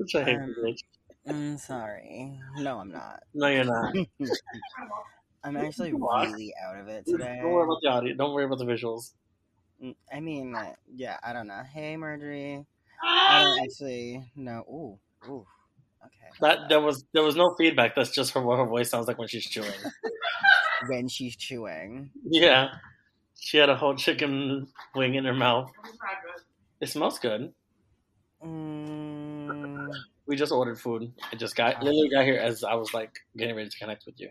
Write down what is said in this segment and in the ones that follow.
Which I hate Um. I'm sorry. No, I'm not. No, you're not. I'm actually really out of it today. Don't worry about the audio. Don't worry about the visuals. Mm, I mean, uh, yeah, I don't know. Hey, Marjorie. I don't actually know. Ooh, ooh. Okay. That there was there was no feedback. That's just her what her voice sounds like when she's chewing. when she's chewing. yeah, she had a whole chicken wing in her mouth. It smells good. Mm, We just ordered food. I just got literally got here as I was like getting ready to connect with you.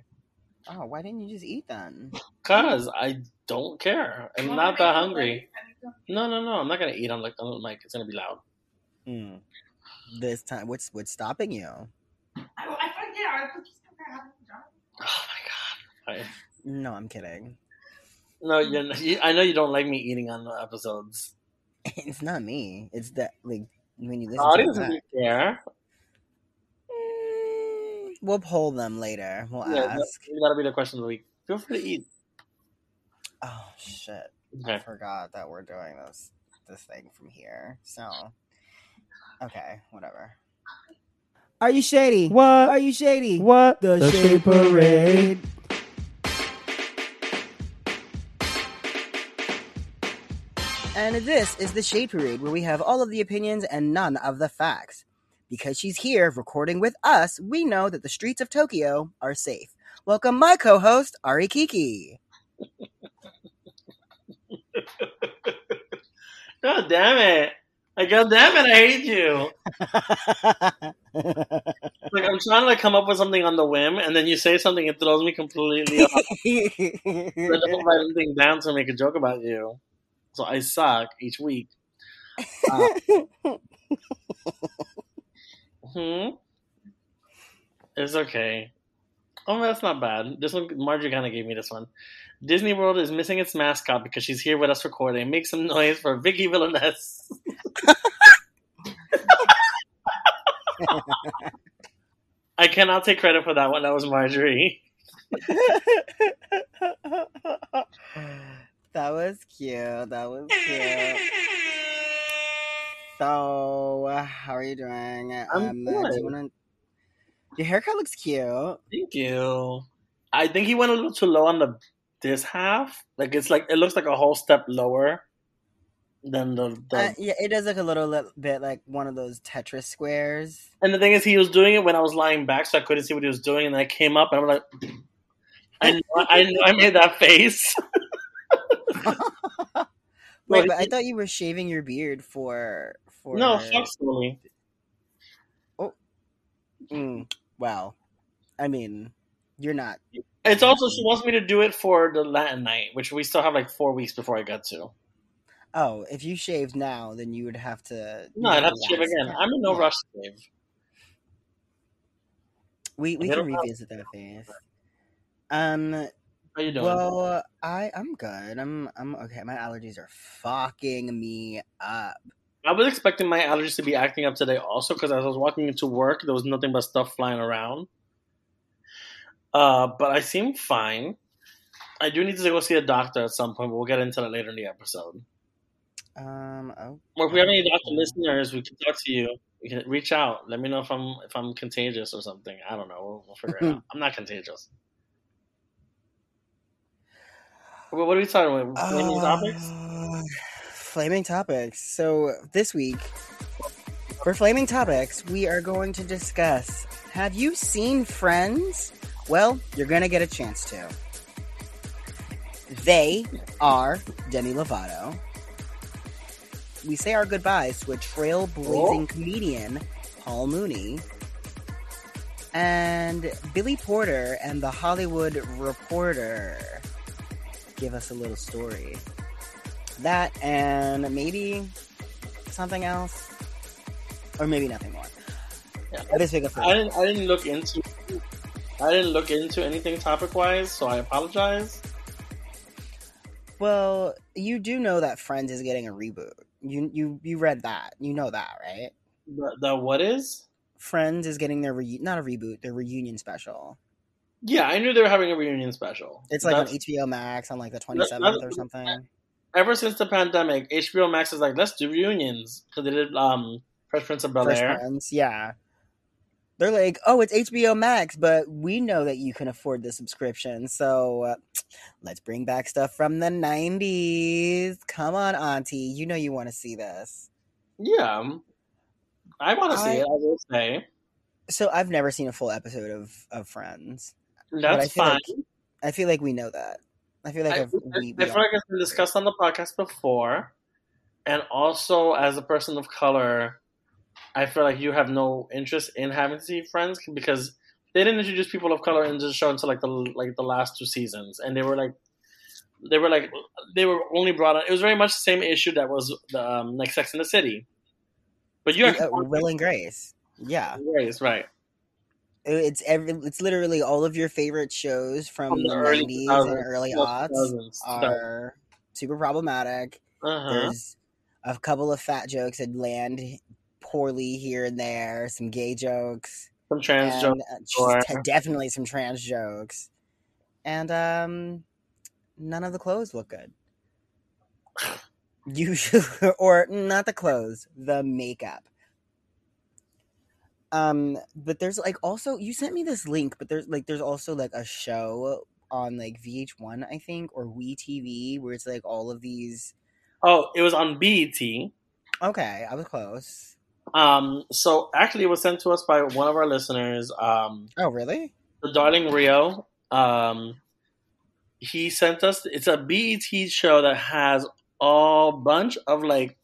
oh, why didn't you just eat then? Cause I don't care. I'm not that hungry. No, no, no. I'm not gonna eat on like on the mic. It's gonna be loud. Mm. This time, what's what's stopping you? I, I forget. I was just gonna have a job. Oh my god. I, No, I'm kidding. no, you're, not- you, I know you don't like me eating on the episodes. It's not me. It's that like when you The listen audience to it. doesn't care. We'll poll them later. We'll Yeah, ask. that, that'll be the question of the week. Feel free to eat. Oh shit! I forgot that we're doing this this thing from here. So, okay, whatever. Are you shady? What? Are you shady? What? The, The Shade Shade Parade. And this is the Shade Parade, where we have all of the opinions and none of the facts. Because she's here recording with us, we know that the streets of Tokyo are safe. Welcome, my co-host Ari Kiki. God damn it! Like, God damn it! I hate you. Like I'm trying to like come up with something on the whim, and then you say something it throws me completely off. I don't write anything down to make a joke about you, so I suck each week. Uh, hmm. It's okay. Oh, that's not bad. This one, Marjorie kind of gave me this one. Disney World is missing its mascot because she's here with us recording. Make some noise for Vicky Villaness. I cannot take credit for that one. That was Marjorie. that was cute. That was cute. So, uh, how are you doing? I'm do good. you wanna... Your haircut looks cute. Thank you. I think he went a little too low on the this half. Like it's like it looks like a whole step lower than the. the Uh, yeah, it does look a little li- bit like one of those Tetris squares. and the thing is, he was doing it when I was lying back, so I couldn't see what he was doing. And then I came up, and I'm like, I know, I know I made that face. Wait, but I thought you were shaving your beard for for no, fuck Oh, Mm, well, I mean, you're not. It's also she wants me to do it for the Latin night, which we still have like four weeks before I get to. Oh, if you shaved now, then you would have to. No, I'd have to shave again. I'm in no Yeah. rush to shave. We we can revisit that phase. Um. How you doing? Well, I I'm good. I'm I'm okay. My allergies are fucking me up. I was expecting my allergies to be acting up today also because as I was walking into work, there was nothing but stuff flying around. Uh, but I seem fine. I do need to go see a doctor at some point, but we'll get into that later in the episode. Um. Oh. Or if we have any doctor listeners, we can talk to you. You can reach out. Let me know if I'm if I'm contagious or something. I don't know. We'll, we'll figure it out. I'm not contagious. Well, what are we talking about? Flaming topics? Flaming topics. So this week, for flaming topics, we are going to discuss. Have you seen Friends? Well, you're gonna get a chance to. They are Demi Lovato. We say our goodbyes to a trailblazing Oh. comedian, Paul Mooney, and Billy Porter and the Hollywood Reporter give us a little story. That and maybe something else, or maybe nothing more. Yeah. I didn't. I didn't look into. I didn't look into anything topic wise, so I apologize. Well, you do know that Friends is getting a reboot. You you you read that. You know that, right? The, the what is? Friends is getting their re- not a reboot, their reunion special. Yeah, I knew they were having a reunion special. It's like That's- on HBO Max on like the twenty seventh or something. Ever since the pandemic, HBO Max is like, let's do reunions because they did um Fresh Prince of Bel Air. Yeah. They're like, oh, it's HBO Max, but we know that you can afford the subscription, so uh, let's bring back stuff from the '90s. Come on, Auntie, you know you want to see this. Yeah, I want to see it. I will say So I've never seen a full episode of of Friends. I that's feel fine. like- I feel like we know that. I feel like I, I've, we, I feel like it's been discussed on the podcast before, and also as a person of color, I feel like you have no interest in having to see Friends because they didn't introduce people of color into the show until like the like the last two seasons, and they were like. They were like they were only brought on. It was very much the same issue that was the, um, like Sex in the City, but you uh, Will and Grace. Yeah, Grace, right? It's every. It's literally all of your favorite shows from, From the '90s and early aughts 2000s. are super problematic. Uh-huh. There's a couple of fat jokes that land poorly here and there. Some gay jokes. Some trans and, jokes, uh, t- definitely some trans jokes. And um, none of the clothes look good. Usually, or not the clothes, the makeup. Um, but there's like also you sent me this link, but there's like there's also like a show on like VH1, I think, or We TV, where it's like all of these. Oh, it was on BET. Okay, I was close. Um, so actually, it was sent to us by one of our listeners, um, Oh, really? the Darling Rio. Um, he sent us. It's a BET show that has a bunch of like.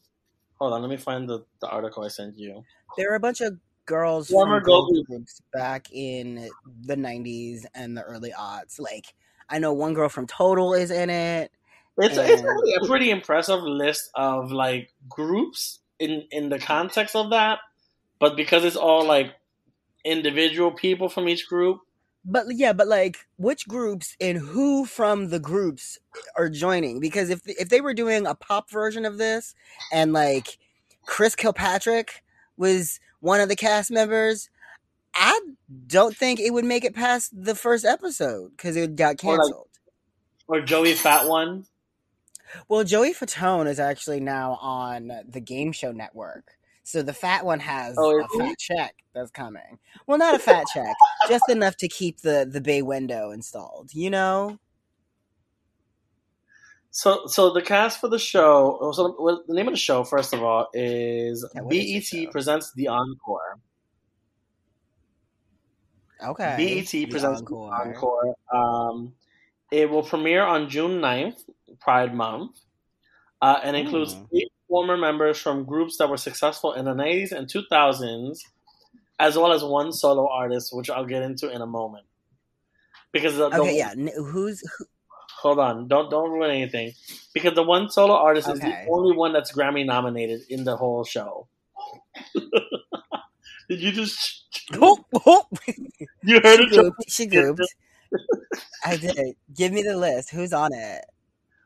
Hold on, let me find the, the article I sent you. There are a bunch of girls Former from girl groups back in the 90s and the early aughts. Like, I know one girl from Total is in it. It's it's And- actually a pretty impressive list of like groups in in the context of that, but because it's all like individual people from each group, But yeah, but like, which groups and who from the groups are joining? Because if if they were doing a pop version of this, and like Chris Kirkpatrick was one of the cast members, I don't think it would make it past the first episode because it got Or, like, canceled. or Joey Fat One. Well, Joey Fatone is actually now on the Game Show Network. So the fat one has Oh, a fat check that's coming. Well, not a fat check, just enough to keep the the bay window installed. You know? So, so the cast for the show. oh, So, the name of the show, first of all, is Yeah, what is the BET presents the Encore. Okay. BET The presents Encore. the Encore. Um, it will premiere on June 9th, Pride Month, uh, and includes Hmm. eight former members from groups that were successful in the 90s and 2000s, as well as one solo artist, which I'll get into in a moment. Because the, the Okay, yeah. Who's who, hold on, don't don't ruin anything. Because the one solo artist is the only one that's Grammy nominated in the whole show. Did you just oh, oh, you heard she it? Grouped. She grouped. I did. Give me the list. Who's on it?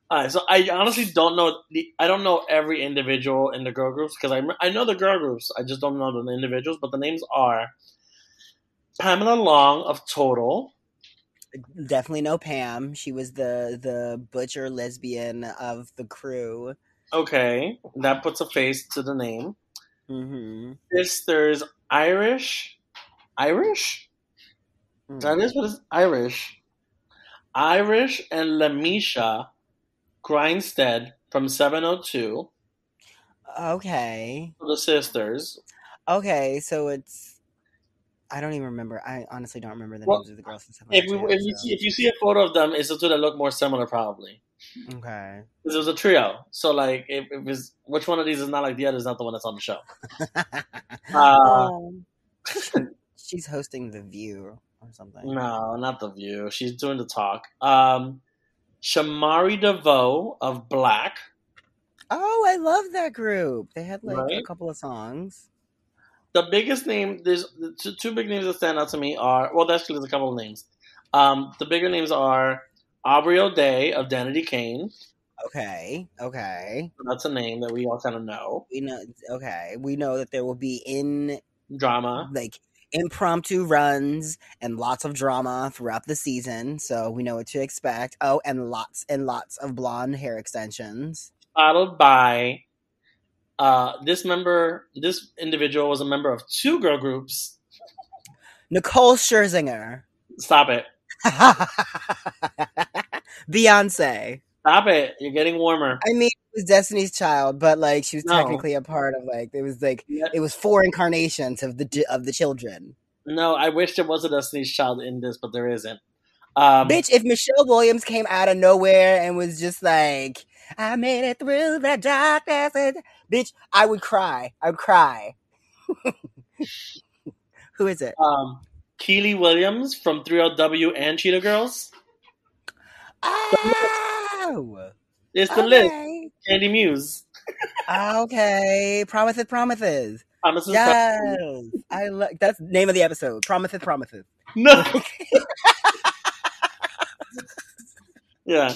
All right, so I honestly don't know. The, I don't know every individual in the girl groups because I I know the girl groups. I just don't know the individuals. But the names are Pamela Long of Total. Definitely no Pam. She was the the butcher lesbian of the crew. Okay, that puts a face to the name. Mm-hmm. Sisters Irish, Irish. That is what is Irish. Irish and LeMisha Grinstead from 702, Okay. the sisters. Okay, so it's I don't even remember. I honestly don't remember the Well, names of the girls and stuff. If, we, if, you see, if you see a photo of them, it's the two that look more similar, probably. okay. Because it was a trio. So, like, if, if it's, which one of these is not like the other is not the one that's on the show. Uh, she's hosting the View or something. no, not The View. She's doing the talk. Um, Shamari DeVoe of Blaque. Oh, I love that group. They had like a couple of songs. The biggest name, there's the two, two big names that stand out to me are, well, actually, there's a couple of names. Um, the bigger names are Aubrey O'Day of Danity Kane. Okay, okay. That's a name that we all kind of know. We know. Okay, we know that there will be in Drama. like impromptu runs and lots of drama throughout the season, so we know what to expect. Oh, and lots and lots of blonde hair extensions. Followed by Uh, this member, this individual was a member of two girl groups. Nicole Scherzinger. Stop it. Beyonce. Stop it. You're getting warmer. I mean, it was Destiny's Child, but like she was No. technically a part of like it was like Yeah. it was four incarnations of the of the children. No, I wish there was a Destiny's Child in this, but there isn't. Um, Bitch, if Michelle Williams came out of nowhere and was just like, I made it through the darkness, and... bitch, I would cry. I would cry. Who is it? um, Kiely Williams from 3LW and Cheetah Girls. Oh, It's the list. okay. Candy Muse. Okay, promises, promises. Promises. Yes, I like that's the name of the episode. Promises, promises. No. yeah.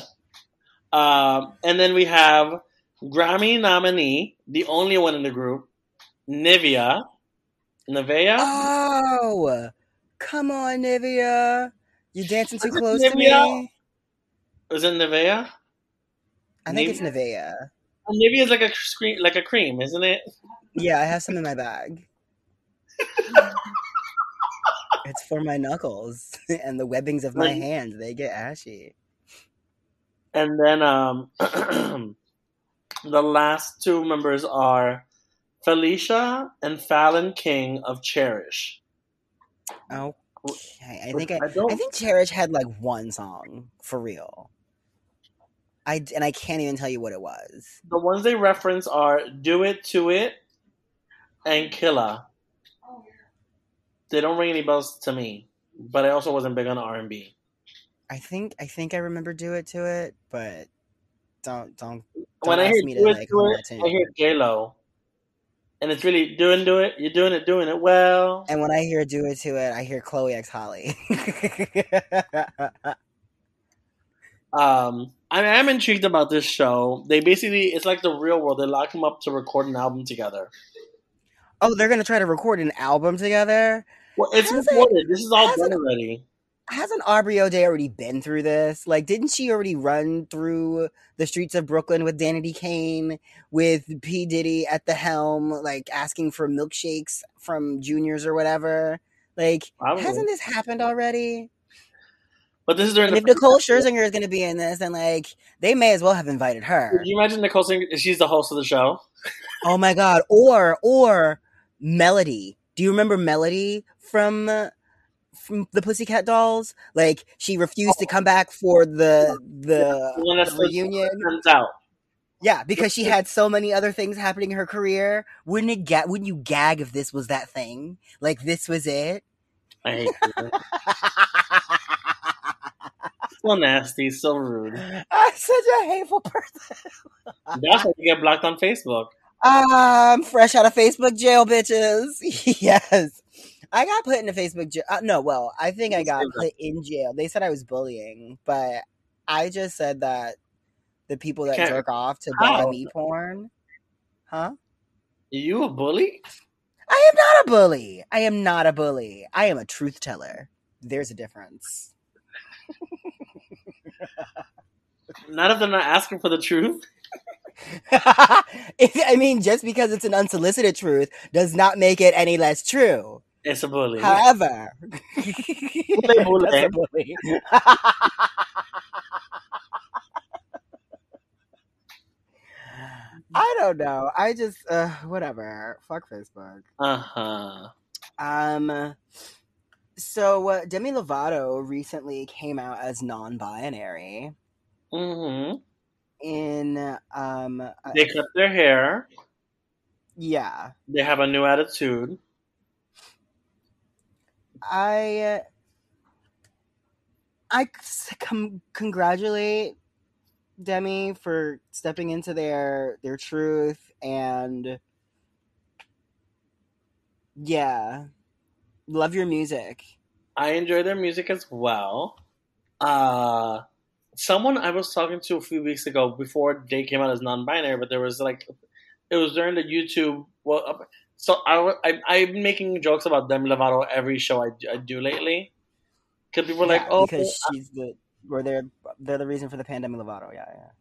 Um, and then we have Grammy nominee, the only one in the group, Nivea. Nevea? Oh, come on, Nivea. You're dancing too close to Nivea? me. Is it Nevea? I think it's Nivea. Nivea is like a cream, like a cream, isn't it? Yeah, I have some in my bag. it's for my knuckles and the webbings of my Like- hands. They get ashy. And then um, the last two members are Felicia and Fallon King of Cherish. Okay, I think I, I. I think Cherish had like one song for real. I and I can't even tell you what it was. the ones they reference are "Do It to It" and "Killa." Oh. They don't ring any bells to me, but I also wasn't big on R and B. I think I think I remember "Do It to It," but don't don't. When Don't I hear me "Do to, It like, hold It," I hear J Lo, and it's really doing do it. You're doing it, doing it well. And when I hear "Do It to It," I hear Chloe x Halle. Um, I am intrigued about this show. They basically, it's like the real world. They lock them up to record an album together. oh, they're gonna try to record an album together. Well, it's Has it- recorded. This is all done already. Hasn't Aubrey O'Day already been through this? Like, didn't she already run through the streets of Brooklyn with Danity Kane, with P. Diddy at the helm, like asking for milkshakes from Junior's or whatever? Like, Probably. hasn't this happened already? But this is during And the. if Nicole Scherzinger is going to be in this, then like they may as well have invited her. Could you imagine Nicole Singer? She's the host of the show. Oh my god! Or or Melody. Do you remember Melody from uh, from the Pussycat Dolls? Like she refused to oh. come back for the The one the reunion. turns out. Yeah, because she had so many other things happening in her career. Wouldn't it ga- Wouldn't you gag if this was that thing? Like this was it. I so nasty, so rude. I'm such a hateful person. That's why you get blocked on Facebook. I'm fresh out of Facebook jail, bitches. yes. I got put in a Facebook jail. Uh, no, well, I think I got put in jail. They said I was bullying, but I just said that the people that jerk off to buy me porn. Huh? You a bully? I am not a bully. I am not a bully. I am a truth teller. There's a difference. None of them are asking for the truth. I mean, just because it's an unsolicited truth does not make it any less true. It's a bully. However, bully. That's a bully. I don't know. I just uh, whatever. Fuck Facebook. Uh huh. Um. So uh, Demi Lovato recently came out as non-binary Mm-hmm. in um. uh, They cut their hair. yeah. They have a new attitude. I I I com- congratulate Demi for stepping into their their truth and yeah, love your music. I enjoy their music as well. Uh, someone I was talking to a few weeks ago before they came out as non-binary, but there was like, it was during the YouTube. Well, uh, so I, I I've been making jokes about Demi Lovato every show I, do- I do lately, because people are like, oh, because she's the or they're they're the reason for the pandemic Lovato. Yeah, yeah.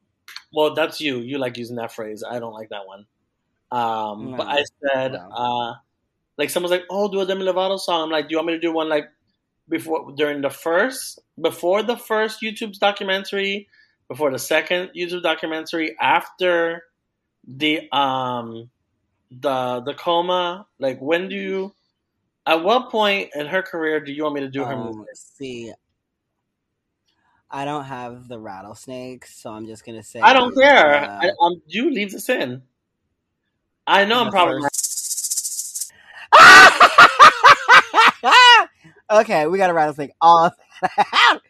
well, that's you. You like using that phrase. I don't like that one. Um, But No. I said, No. uh, like someone's like, "Oh, do a Demi Lovato song." I'm like, "Do you want me to do one like before during the first before the first YouTube documentary, before the second YouTube documentary, after the um the the coma? Like, when do you?" At what point in her career do you want me to do her Um, music? see, I don't have the rattlesnake, so I'm just gonna say I don't care. uh, I, um, you leave this in. I know I'm probably first- okay, we got a rattlesnake off.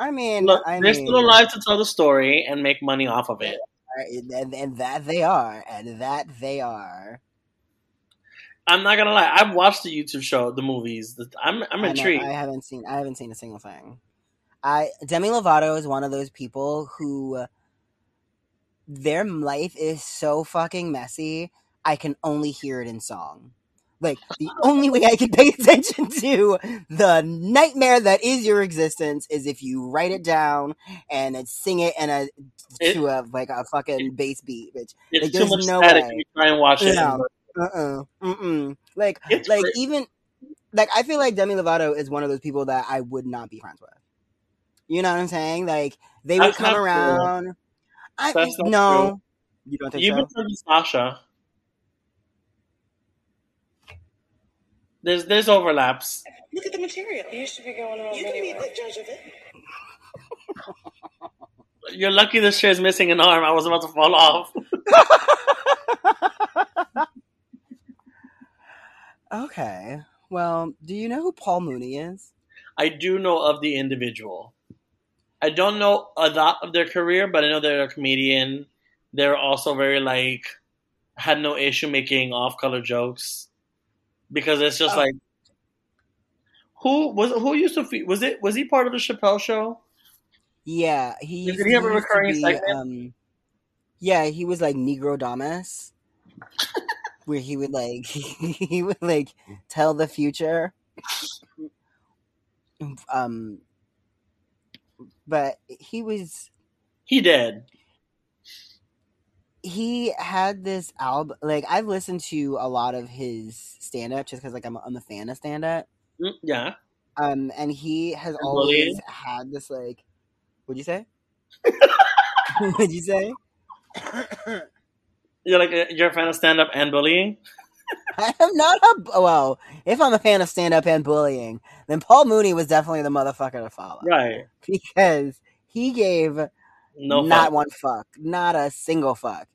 I mean, Look, I they're mean, still alive to tell the story and make money off of it. And, and that they are, and that they are. I'm not gonna lie. I've watched the YouTube show, the movies. The- I'm I'm I know, intrigued. I haven't seen. I haven't seen a single thing. I Demi Lovato is one of those people who their life is so fucking messy. I can only hear it in song. Like the only way I can pay attention to the nightmare that is your existence is if you write it down and then sing it in a It- to a like a fucking bass beat, bitch. it's like, too there's much no static. way. You try and watch it. No. Uh uh-uh, uh. Like It's like even like I feel like Demi Lovato is one of those people that I would not be friends with. You know what I'm saying? Like they would That's come not true. around. I no, you don't think Even so? Sasha, there's there's overlaps. Look at the material. You should be going home You can be the judge of it. You're lucky this chair's missing an arm. I was about to fall off. okay. Well, do you know who Paul Mooney is? I do know of the individual. I don't know a lot of their career, but I know they're a comedian. They're also very like had no issue making off-color jokes because it's just Oh. like who was who used to fe- was it was he part of the Chappelle show? Yeah, he Did he have a recurring be, segment? Um, yeah, he was like Negrodamus, where he would like he would like tell the future. Um, but he was He did. He had this album. Like I've listened to a lot of his stand up just because like I'm a, I'm a fan of stand up. Mm, Yeah. Um, and he has always bullying? had this like. What'd you say? What'd you say? You're like a- you're a fan of stand up and bullying? I am not a well. If I'm a fan of stand up and bullying, then Paul Mooney was definitely the motherfucker to follow Right. because he gave No not fuck. one fuck, not a single fuck.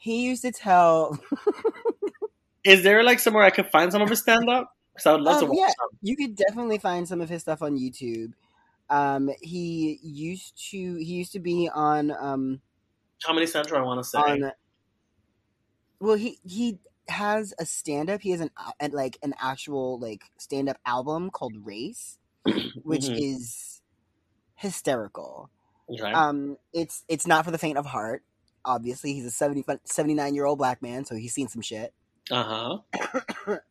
He used to tell Is there like somewhere I could find some of his stand up? Because I would love to Um, watch yeah. some. you could definitely find some of his stuff on YouTube. Um, he used to he used to be on um Comedy Central, I want to say. on well he he has a stand up he has an, an like an actual like stand up album called Race which Mhm. is hysterical. Okay. Um, it's it's not for the faint of heart. Obviously, he's a 70, 79 year old black man, so he's seen some shit. Uh huh.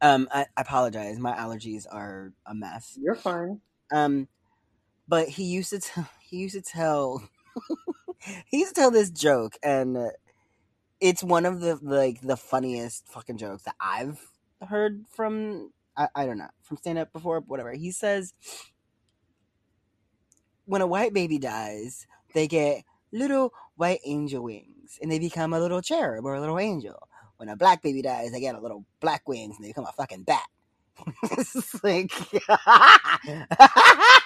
Um, I, I apologize, my allergies are a mess. You're fine. Um, but he used to tell he used to tell he used to tell this joke, and uh, it's one of the like the funniest fucking jokes that I've heard from I, I don't know from stand up before, whatever. He says when a white baby dies, they get little white angel wings, and they become a little cherub or a little angel. When a black baby dies, they get a little black wings, and they become a fucking bat. it's like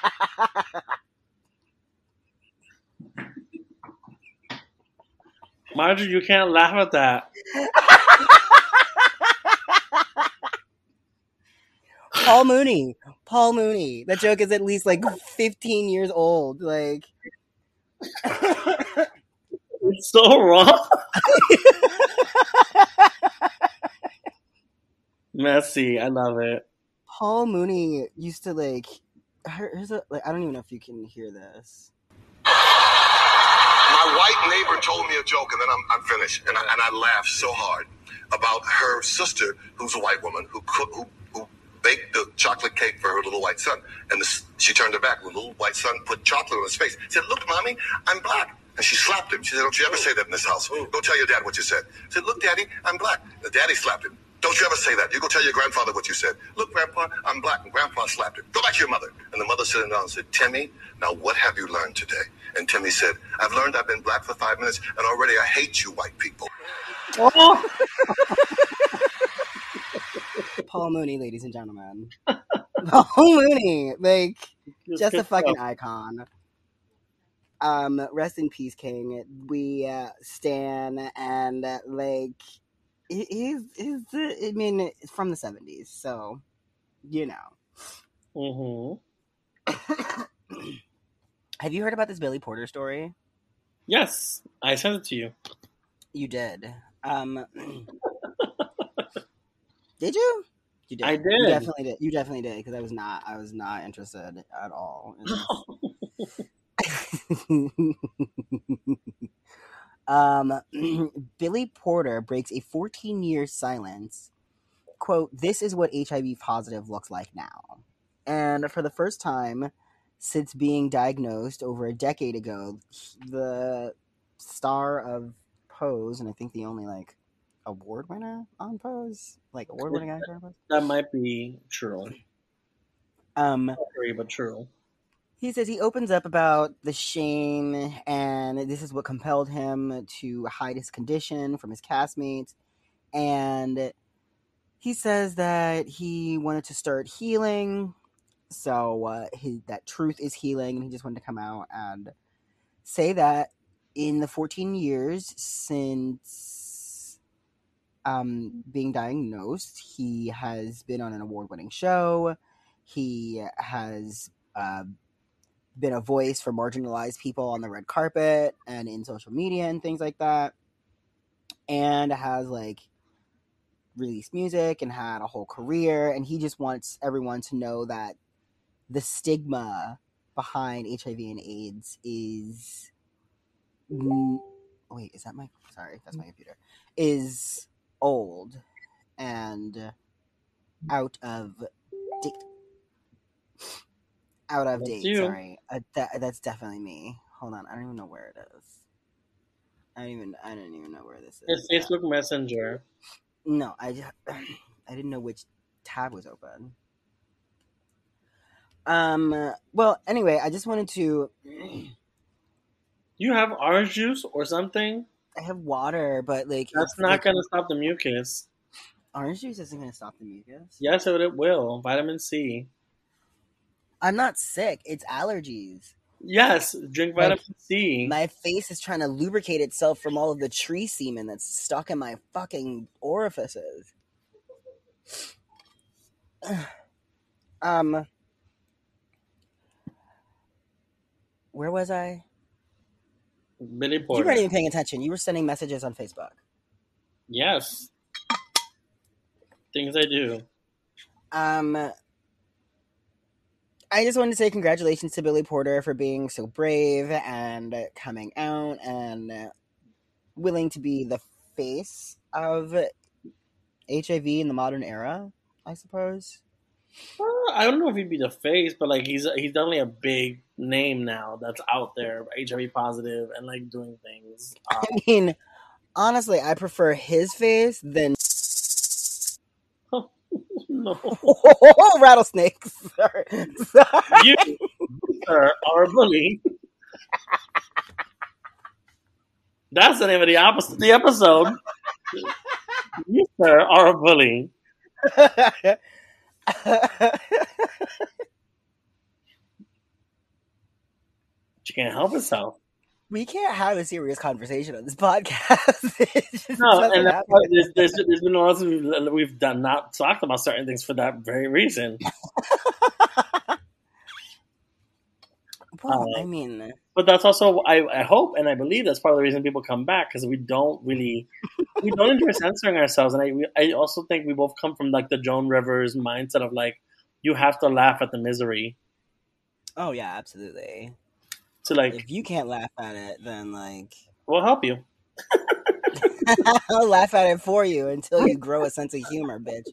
Marjorie, you can't laugh at that. Paul Mooney. Paul Mooney. That joke is at least like 15 years old. Like, It's so wrong. Messy. I love it. Paul Mooney used to like. here- Here's a like. I don't even know if you can hear this. My white neighbor told me a joke, and then I'm, I'm finished. And I, and I laughed so hard about her sister, who's a white woman, who cook, who, who baked the chocolate cake for her little white son. And this, she turned her back. The little white son put chocolate on his face. Said, "Look, mommy, I'm black." And she slapped him. She said, Don't you ever say that in this house. Go tell your dad what you said. He said, Look, Daddy, I'm black. The daddy slapped him. Don't you ever say that. You go tell your grandfather what you said. Look, Grandpa, I'm black. And Grandpa slapped him. Go back to your mother. And the mother sat him down and said, Timmy, now what have you learned today? And Timmy said, I've learned I've been black for five minutes, and already I hate you white people. Oh, Paul Mooney, ladies and gentlemen. Paul Mooney, like just a fucking stuff. icon. Um, rest in peace, King. We uh, stan and uh, like he's he's. uh, I mean, it's from the seventies, so you know. hmm Have you heard about this Billy Porter story? Yes, I sent it to you. You did. Um, did you? You did. I You did. definitely did. You definitely did because I was not. I was not interested at all. in um, Billy Porter breaks a 14 year silence. Quote, this is what HIV positive looks like now. And for the first time since being diagnosed over a decade ago, the star of Pose, and I think the only like award winner on Pose, like award winning actor on Pose. That might be true. Um, but true. He says he opens up about the shame, and this is what compelled him to hide his condition from his castmates. And he says that he wanted to start healing, so uh, he, that truth is healing, and he just wanted to come out and say that in the 14 years since um, being diagnosed, he has been on an award winning show. He has uh, been a voice for marginalized people on the red carpet and in social media and things like that. And has like released music and had a whole career. And he just wants everyone to know that the stigma behind HIV and AIDS is. Wait, is that my. Sorry, that's my computer. Is old and out of date. Out of That's date. you. Sorry, uh, that, that's definitely me. Hold on, I don't even know where it is. I don't even. I don't even know where this is. It's Facebook Messenger. No, I just, I didn't know which tab was open. Um. Well, anyway, I just wanted to. You have orange juice or something? I have water, but like That's not like, going to stop the mucus. orange juice isn't going to stop the mucus. Yes, it, it will. Vitamin C. I'm not sick. It's allergies. Yes, drink vitamin C. My face is trying to lubricate itself from all of the tree semen that's stuck in my fucking orifices. um, where was I? Billy You weren't even paying attention. You were sending messages on Facebook. Yes. Things I do. Um, I just wanted to say congratulations to Billy Porter for being so brave and coming out and willing to be the face of HIV in the modern era. I suppose. Uh, I don't know if he'd be the face, but like he's he's definitely a big name now that's out there, HIV positive and like doing things. Um, I mean, honestly, I prefer his face than no, rattlesnakes. Sorry. Sorry. you sir, are a bully. That's the name of the. The episode. You sir are a bully. She can't help herself. we can't have a serious conversation on this podcast. No, and that's why there's, there's, there's been lots of we've, we've done not talked about certain things for that very reason. well, uh, I mean, But that's also I, I hope and I believe that's part of the reason people come back because we don't really we don't enjoy censoring ourselves, and I we, I also think we both come from like the Joan Rivers mindset of like you have to laugh at the misery oh yeah, absolutely. to like If you can't laugh at it, then like we'll help you. I'll laugh at it for you until you grow a sense of humor, bitch.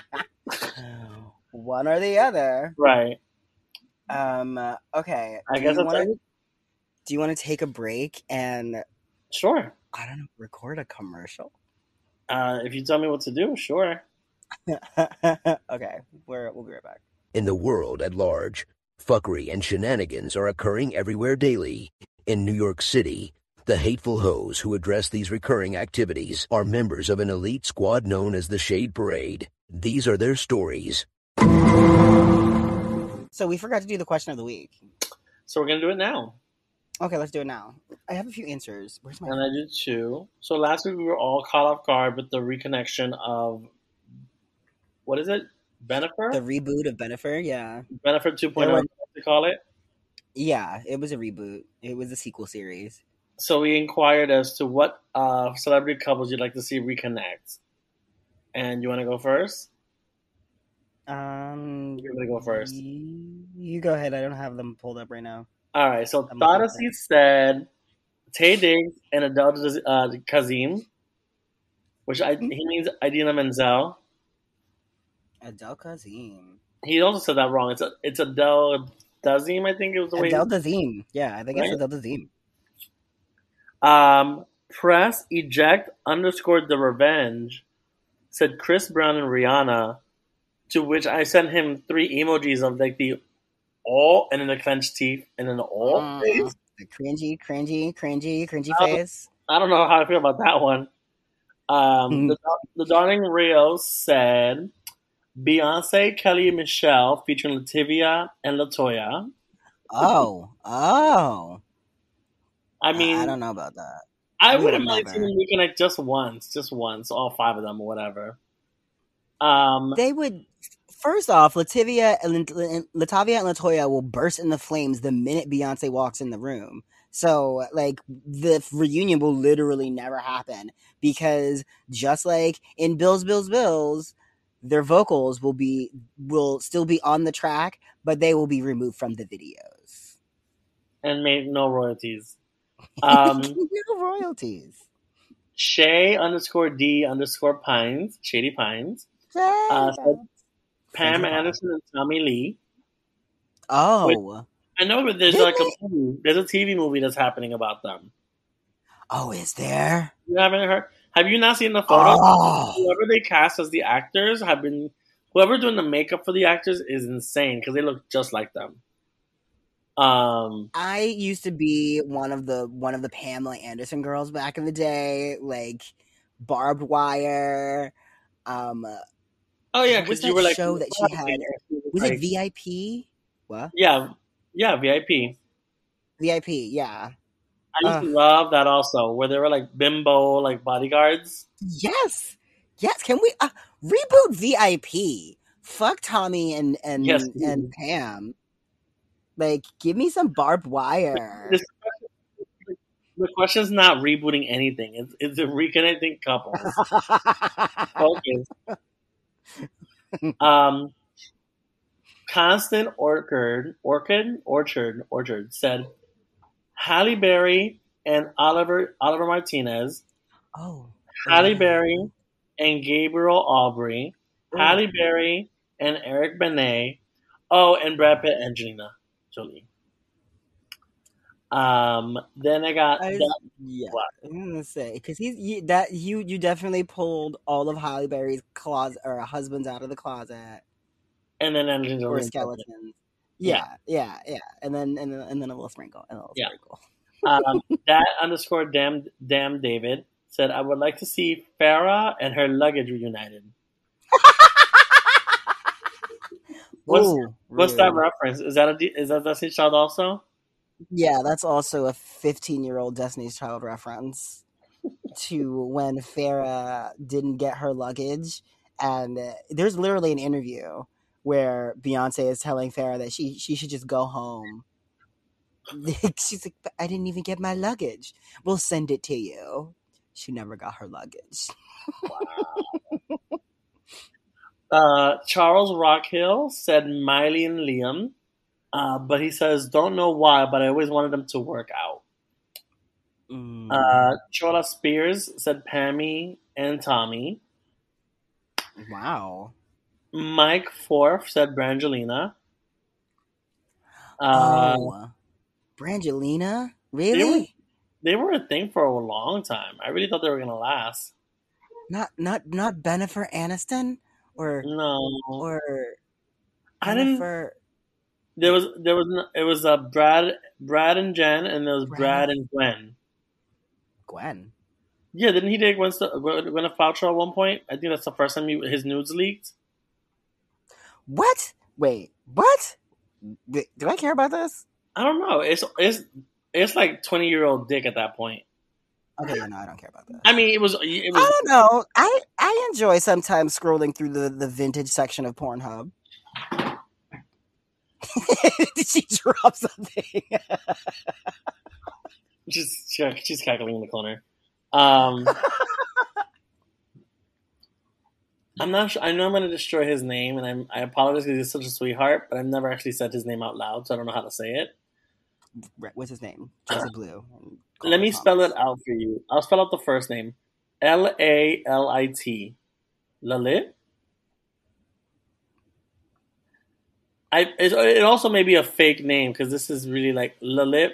Stop listening. one or the other. Right. Um. Okay. I do guess you want to it. do you want to take a break and Sure. I don't know record a commercial? Uh, if you tell me what to do, sure. okay, we're we'll be right back. In the world at large, fuckery and shenanigans are occurring everywhere daily. In New York City, the hateful hoes who address these recurring activities are members of an elite squad known as the Shade Parade. These are their stories. So we forgot to do the question of the week. So we're gonna do it now. Okay, let's do it now. I have a few answers. Where's my And I did too. So last week we were all caught off guard with the reconnection of what is it? Bennifer? the reboot of Bennifer? Yeah, Bennifer 2.0, There were- what to call it. yeah. It was a reboot. It was a sequel series. So we inquired as to what uh, celebrity couples you'd like to see reconnect. And you want to go first? Um, You're gonna go first. You, you go ahead. I don't have them pulled up right now. All right. So I'm Thought looking Seed said Taye Diggs and Adele uh, Kazim, which I, he means Idina Menzel. Adele Kazim. He also said that wrong. It's a, it's Adele Dazim, I think it was the way. Adele Dazim. Yeah, I think Right. it's Adele Dazim. Um, press eject underscore the revenge said Chris Brown and Rihanna, to which I sent him three emojis of like the all and then the clenched teeth and then the all Mm. face. The cringy, cringy, cringy, cringy Oh. face. I don't know how I feel about that one. Um, Mhm. the, the Darling Rio said Beyonce, Kelly, Michelle featuring Lativia and LeToya. Oh, oh. I mean, I don't know about that. I We wouldn't will mind seeing them reconnect just once, just once, all five of them or whatever. Um, They would. First off, Lativia and Latavia and LeToya will burst into flames the minute Beyonce walks in the room. So, like, the reunion will literally never happen because just like in Bills, Bills, Bills, their vocals will be will still be on the track, but they will be removed from the videos. and made no royalties. Um, no royalties. Shay underscore D underscore Pines, Shady Pines. Uh, so Pam Friends Anderson and Tommy Lee. Oh, I know but there's Didn't like a movie, there's a TV movie that's happening about them. oh, is there? You haven't heard? Have you not seen the photos? Oh, Whoever they cast as the actors have been. Whoever doing the makeup for the actors is insane because they look just like them. Um, I used to be one of the one of the Pamela Anderson girls back in the day, like barbed wire. Um, oh yeah, was because you were like show that she had? was like, it VIP? What Yeah, yeah, VIP. VIP? Yeah. I used Ugh. to love that also, where they were like bimbo like bodyguards. Yes, yes. Can we uh, reboot VIP? Fuck Tommy and and Yes, and Pam. Like, give me some barbed wire. This- The question's not rebooting anything; it's it's a reconnecting couples. Focus. um, Constant Orchard, Orchid, Orchard, Orchard said, Halle Berry and Oliver Oliver Martinez, oh, Halle Berry and Gabriel Aubry, Halle Berry and Eric Benet, oh, and Brad Pitt and Angelina Jolie. Um, then I got I- that- Yeah, What? I'm gonna say because he's you, that you you definitely pulled all of Halle Berry's closet or husbands out of the closet and then Angelina or Jolie. skeletons. Yeah, yeah, yeah, and then and then and then a little sprinkle and a little Yeah. sprinkle. um, that underscore damn damn David said I would like to see Farrah and her luggage reunited. What's- Ooh, What's that reference? Is that a D- is that Destiny's Child also? Yeah, that's also a 15 year old Destiny's Child reference to when Farrah didn't get her luggage. And uh, there's literally an interview where Beyonce is telling Farrah that she, she should just go home. She's like, I didn't even get my luggage. We'll send it to you. She never got her luggage. Uh, Charles Rockhill said Miley and Liam, uh, but he says don't know why, but I always wanted them to work out. Mm. Uh, Chola Spears said Pammy and Tommy. wow. Mike Forth said Brangelina. Uh, oh, Brangelina, they were really? they were a thing for a long time. I really thought they were gonna last. Not not not Bennifer Aniston or No, or I didn't. There was there was it was uh, Brad Brad and Jen, and there was Brad. Brad and Gwen. Gwen. Yeah, didn't he date Gwen, Gwen Paltrow at one point? I think that's the first time he, his nudes leaked. What? Wait, what? Wait, Do I care about this? I don't know. It's it's it's like twenty year old dick at that point. Okay, no, I don't care about that. I mean, it was it I don't know. I I enjoy sometimes scrolling through the the vintage section of Pornhub. Did she drop something? she's she's cackling in the corner. Um, I'm not sure. I know I'm going to destroy his name, and I'm I apologize because he's such a sweetheart, but I've never actually said his name out loud, so I don't know how to say it. What's his name? Joseph Blue. Let me spell it out for you. I'll spell out the first name. L A L I T. Lalit. I it, it also may be a fake name because this is really like Lalit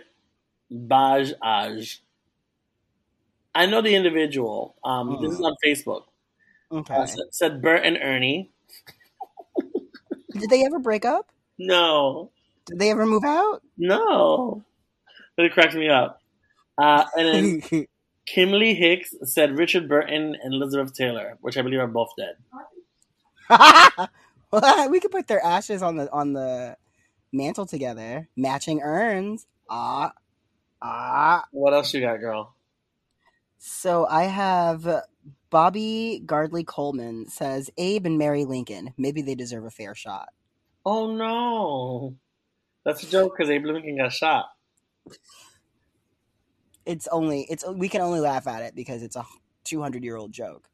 Baj Aj. I know the individual. Um, This is on Facebook. Okay. Uh, said, said Bert and Ernie. Did they ever break up? No, Did they ever move out? no. But it cracks me up. Uh, and then Kimberly Hicks said Richard Burton and Elizabeth Taylor, which I believe are both dead. Well, we could put their ashes on the on the mantle together, matching urns. Ah, ah. What else you got, girl? So I have Bobby Gardley Coleman says Abe and Mary Lincoln. Maybe they deserve a fair shot. Oh no, that's a joke because Abe Lincoln got shot. It's only it's we can only laugh at it because it's a two hundred year old joke.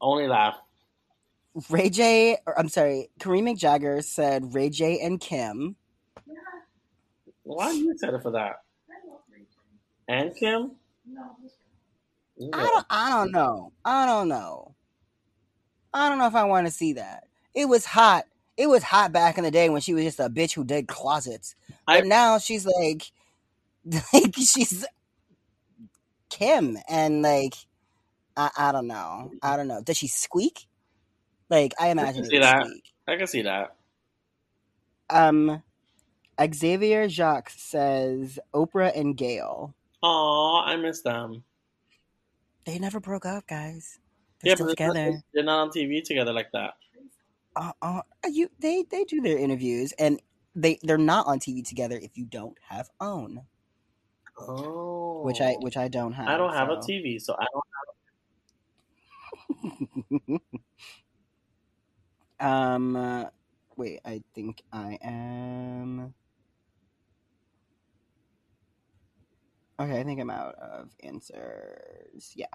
Only laugh. Ray J, or I'm sorry, Kareem McJagger said Ray J and Kim. Why are you excited for that? I love Ray J. And Kim? No, I don't I don't know. I don't know. I don't know if I want to see that. It was hot. It was hot back in the day when she was just a bitch who did closets. I- But now she's like like she's Kim and like I, I don't know. I don't know. Does she squeak? Like I imagine it see that. squeak. I can see that. Um Xavier Jacques says Oprah and Gail. Aw, I miss them. They never broke up, guys. They're yeah, still but they're not, together. they're not on TV together like that. uh, uh, you they they do their interviews and they they're not on TV together if you don't have own, Oh, which I which I don't have. I don't have a. TV, so I don't. Um, uh, wait, I think I am. Okay, I think I'm out of answers. Yeah.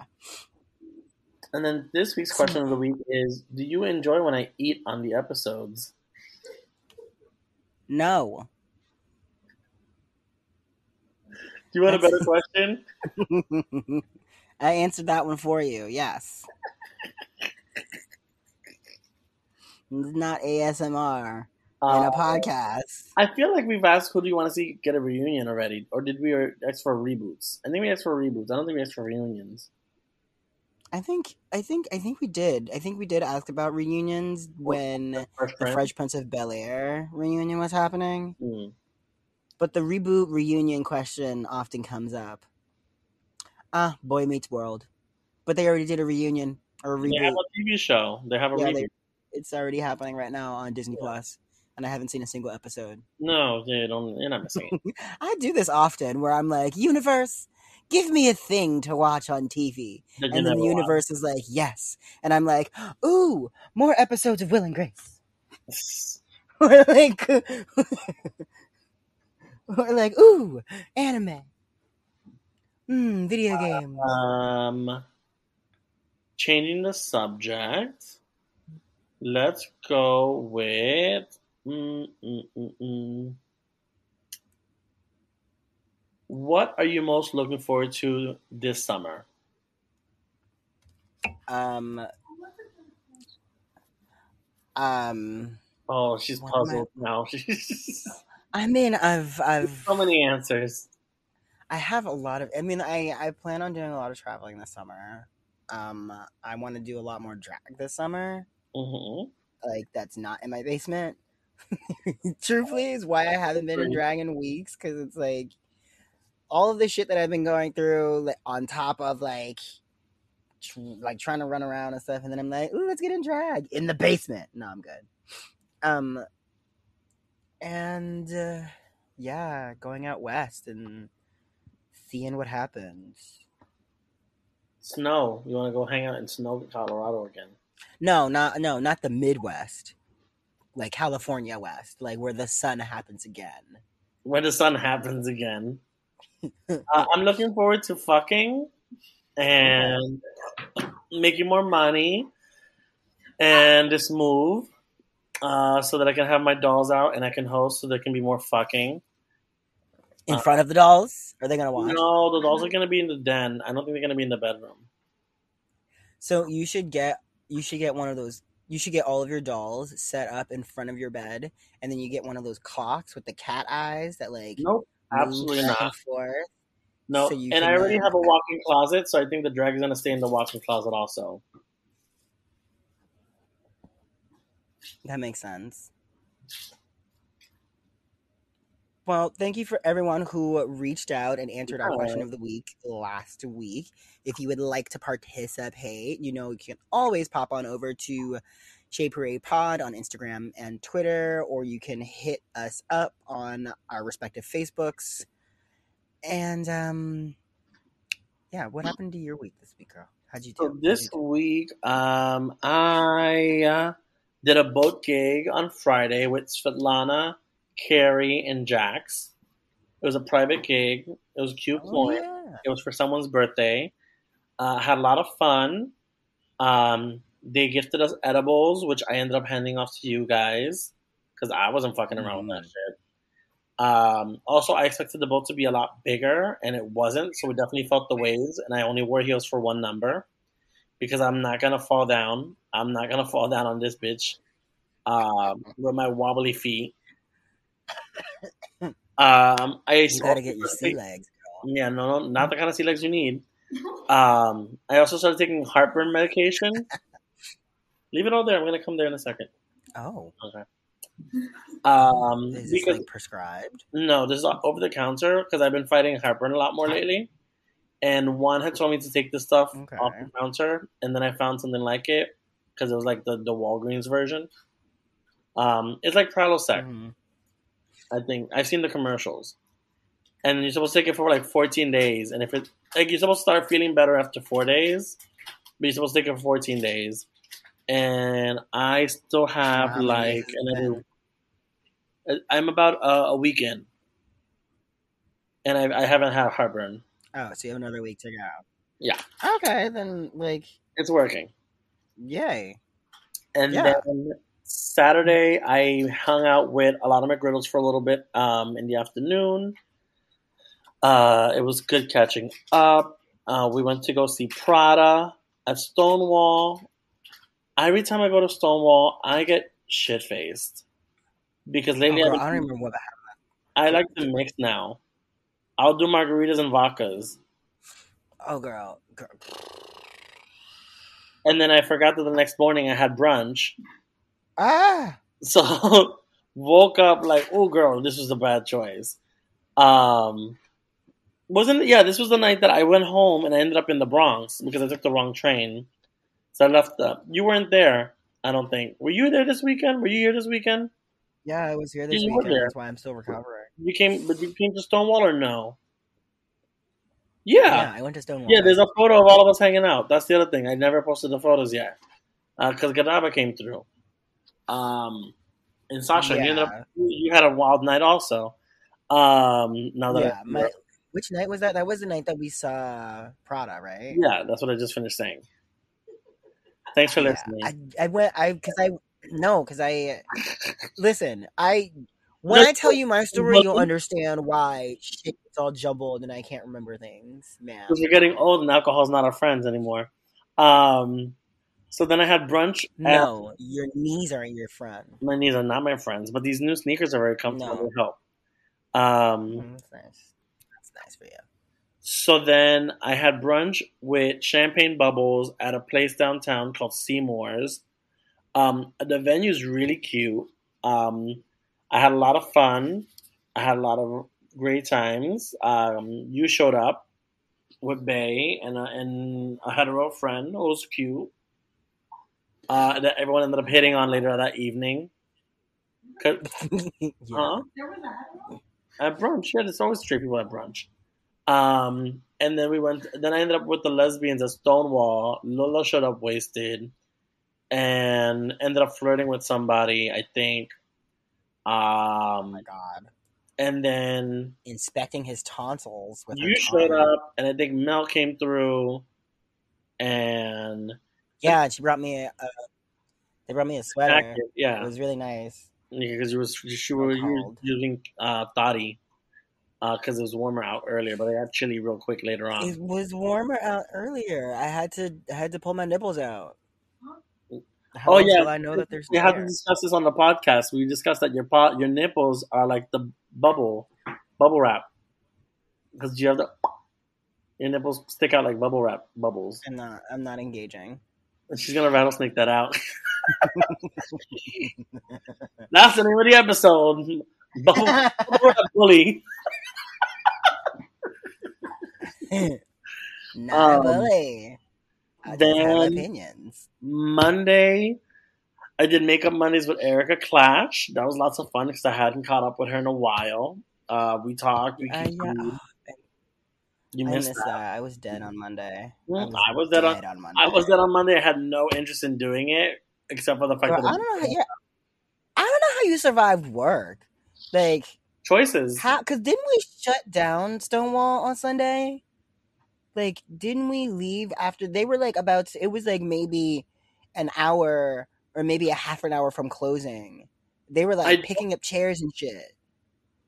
And then this week's question of the week is: Do you enjoy when I eat on the episodes? No. Do you want a better question? I answered that one for you. Yes. It's not ASMR in a Uh, podcast. I feel like we've asked who do you want to see get a reunion already, or did we ask for reboots? I think we asked for reboots. I don't think we asked for reunions. I think I think I think we did. I think we did ask about reunions when Fresh the Prince? Fresh Prince of Bel Air reunion was happening. Hmm. But the reboot reunion question often comes up. Ah, Boy Meets World. But they already did a reunion or a They have reboot. a TV show. They have a Yeah, reboot. they, it's already happening right now on Disney Plus, and I haven't seen a single episode. No, they don't. You're not missing it. I do this often where I'm like, universe, give me a thing to watch on TV. And then the watch. universe is like, yes. And I'm like, ooh, more episodes of Will and Grace. or like, or like, ooh, anime. Hmm, video games. Um, changing the subject. Let's go with. Mm, mm, mm, mm. What are you most looking forward to this summer? Um, Um, Oh, she's am I- puzzled now. I mean, I've I've so many answers. I have a lot of. I mean, I I plan on doing a lot of traveling this summer. Um, I want to do a lot more drag this summer. Hmm Like that's not in my basement. Truthfully, is why I haven't been in drag in weeks because it's like all of the shit that I've been going through, like, on top of like tr- like trying to run around and stuff, and then I'm like, ooh, let's get in drag in the basement. No, I'm good. Um, and uh, yeah, going out west and seeing what happens. Snow. You want to go hang out in snow, Colorado again? No, not no, not the Midwest, like California West, like where the sun happens again. Where the sun happens again. uh, I'm looking forward to fucking and making more money and this move uh, so that I can have my dolls out and I can host so there can be more fucking. In Uh, front of the dolls, are they gonna watch? No, the dolls are going to be in the den. I don't think they're going to be in the bedroom. So you should get you should get one of those. You should get all of your dolls set up in front of your bed, and then you get one of those clocks with the cat eyes that like Nope, absolutely not. No, So and I already have a walk-in closet, so I think the drag is going to stay in the walk-in closet also. That makes sense. Well, thank you for everyone who reached out and answered our question of the week last week. If you would like to participate, you know, you can always pop on over to Shade Parade Pod on Instagram and Twitter, or you can hit us up on our respective Facebooks. And um, yeah, what happened to your week this week, girl? How'd you do? So this you do? week, um, I uh, did a boat gig on Friday with Svetlana, Carrie, and Jax. It was a private gig. It was a cute Oh, yeah. It was for someone's birthday. Uh, had a lot of fun. Um, they gifted us edibles, which I ended up handing off to you guys because I wasn't fucking around with that shit. Um, also, I expected the boat to be a lot bigger, and it wasn't. So we definitely felt the waves. And I only wore heels for one number because I'm not gonna fall down. I'm not gonna fall down on this bitch um, with my wobbly feet. Um, I You gotta get your sea legs. yeah, no, no, not the kind of sea legs you need. Um, I also started taking heartburn medication. Leave it all there. I'm gonna come there in a second. Oh, Okay. Um, is this because like prescribed? no, this is over the counter because I've been fighting heartburn a lot more lately. And one had told me to take this stuff Okay. off the counter, and then I found something like it because it was like the the Walgreens version. Um, it's like Prilosec. Mhm. I think I've seen the commercials, and you're supposed to take it for like 14 days. And if it like you're supposed to start feeling better after four days, but you're supposed to take it for 14 days. And I still have many like another. I'm about a, a weekend, and I, I haven't had heartburn. Oh, so you have another week to go. Yeah. Okay, then like, It's working. yay. And Yeah. then Saturday, I hung out with a lot of McGriddles for a little bit um, in the afternoon. Uh, it was good catching up. Uh, we went to go see Prada at Stonewall. Every time I go to Stonewall, I get shit faced because Oh, lately girl, I've I don't remember what. Happened. I like to mix now. I'll do margaritas and vodkas, Oh, girl, girl. and then I forgot that the next morning I had brunch. Ah, So woke up like, oh girl, this was a bad choice. Um wasn't yeah, this was the night that I went home and I ended up in the Bronx because I took the wrong train. So I left the you weren't there, I don't think. Were you there this weekend? Were you here this weekend? yeah, I was here this You weekend. That's why I'm still recovering. You came but you came to Stonewall or no? Yeah, Yeah. I went to Stonewall. Yeah, there's a photo of all of us hanging out. That's the other thing. I never posted the photos yet. Because Godiva came through. Um, and Sasha, you, ended up, you had a wild night also. Um, now that yeah. I, My, which night was that? That was the night that we saw Prada, right? yeah, that's what I just finished saying. Thanks for Yeah, listening. I, I went. I because I no because I listen. I when I tell you my story, you'll understand why shit gets all jumbled and I can't remember things, man. Because we're getting old and alcohol's not our friends anymore. Um, So then I had brunch. No, your knees are your friend. my knees are not my friends, but these new sneakers are very comfortable. No. They help. Um, Mm, that's nice. That's nice for you. So then I had brunch with champagne bubbles at a place downtown called Seymour's. Um, the venue's really cute. Um, I had a lot of fun. I had a lot of great times. Um, you showed up with Bay and a, and I had a real friend who was cute. Uh, that everyone ended up hitting on later that evening. yeah. huh? There was that. At brunch, yeah, there's always straight people at brunch. Um, and then we went. Then I ended up with the lesbians at Stonewall. Lola showed up wasted, and ended up flirting with somebody. I think. Oh Um, my god. and then Inspecting his tonsils with you showed tongue. up, and I think Mel came through, and Yeah, she brought me a. a they brought me a sweater. jacket, It was really nice. because you was she was using uh, thotty because it was warmer out earlier, but it got chilly real quick later on. It was warmer out earlier. I had to I had to pull my nipples out. How Oh, yeah. I know that there's We have to discuss this on the podcast. We discussed that your pot, your nipples are like the bubble, bubble wrap, because you have the your nipples stick out like bubble wrap bubbles. I'm not. I'm not engaging. And she's gonna rattlesnake that out. That's the name of the episode. Bubble, bully. not Um, a bully. I then- opinions. Monday, I did makeup Mondays with Erica Clash. That was lots of fun because I hadn't caught up with her in a while. Uh, we talked. We Uh, yeah, you I missed missed that. that. I was dead on Monday. Mm, I was dead on- Monday. I was there on Monday. I had no interest in doing it except for the fact Bro, that I don't know. How, yeah, I don't know how you survived work. Like, choices. how? Because didn't we shut down Stonewall on Sunday? Like, didn't we leave after they were like about? It was like maybe an hour or maybe a half an hour from closing. They were like I- picking up chairs and shit.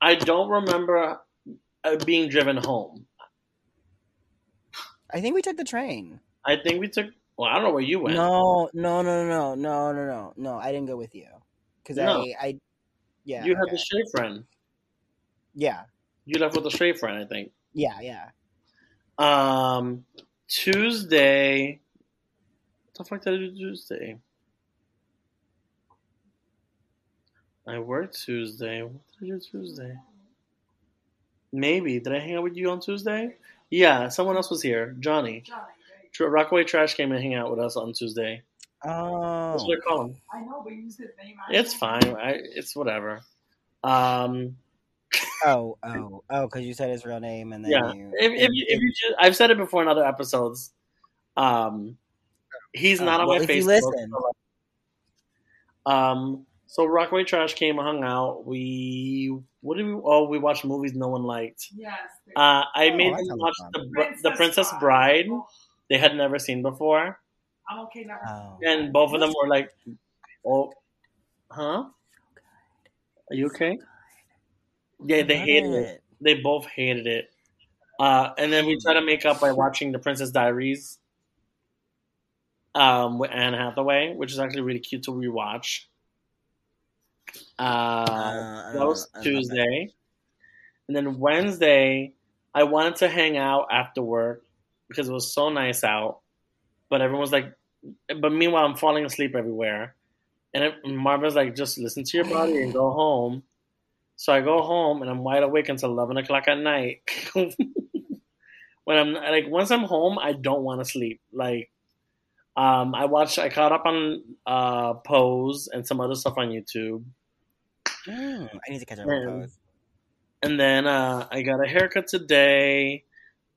I don't remember uh, being driven home. I think we took the train. I think we took. Well, I don't know where you went. No, no, no, no, no, no, no, no. I didn't go with you because No. I, I, yeah, you had okay. the straight friend. yeah, You left with a straight friend, I think. yeah, yeah. Um, Tuesday. What the fuck did I do Tuesday? I worked Tuesday. What did I do Tuesday? Maybe. Did I hang out with you on Tuesday? Yeah, someone else was here. Johnny. Johnny, right? Tr- Rockaway Trash came and hang out with us on Tuesday. Oh, That's what I call him. I know, but you used his name. I It's fine. I, it's whatever. Um, oh, oh, oh, because you said his real name and then yeah. you. If, if, you, if you just, I've said it before in other episodes. Um, he's Oh, not on well, my if you Facebook. listen. Um, so Rockaway Trash came, and hung out. We what did we? Oh, we watched movies no one liked. Yes. Uh, I Oh, made that them watch fun. the Br- the Princess Bride. Oh, They had never seen before, I'm okay now. Oh. and both of them were like, "Oh, huh? Are you okay?" Yeah, they hated it. They both hated it. Uh, and then we try to make up by watching The Princess Diaries um, with Anne Hathaway, which is actually really cute to rewatch. Uh, Uh, that was. Tuesday. And then Wednesday, I wanted to hang out after work because it was so nice out. But everyone was like, but meanwhile, I'm falling asleep everywhere. And it, Marva's like, just listen to your body and go home. So I go home and I'm wide awake until 11 o'clock at night. when I'm like, once I'm home, I don't want to sleep. Like, um, I watched, I caught up on uh, Pose and some other stuff on YouTube. Mm, I need to catch up with those. And then uh, I got a haircut today.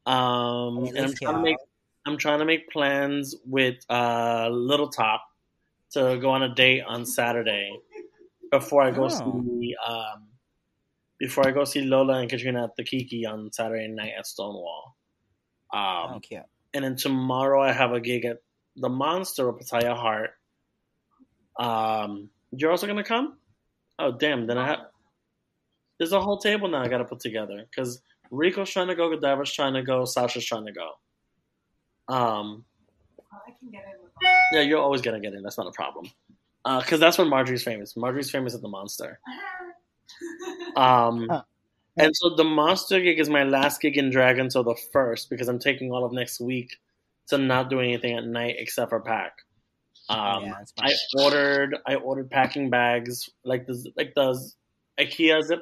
Um, It and I'm trying to make I'm trying to make plans with uh, Little Top to go on a date on Saturday before I go Oh. see um, before I go see Lola and Katrina at the Kiki on Saturday night at Stonewall. Um, oh, cute. and then tomorrow I have a gig at the Monster with Pataya Heart. Um, you're also gonna come? Oh damn! Then I have. There's a whole table now I gotta put together because Rico's trying to go, Godiva's trying to go, Sasha's trying to go. Um, I can get in Yeah, you're always gonna get in. That's not a problem. Because that's when Marjorie's famous. Marjorie's famous at the Monster. Um, Huh. and so the Monster gig is my last gig in drag until the first because I'm taking all of next week to not do anything at night except for pack. Um, yeah, I ordered I ordered packing bags like the like the IKEA zip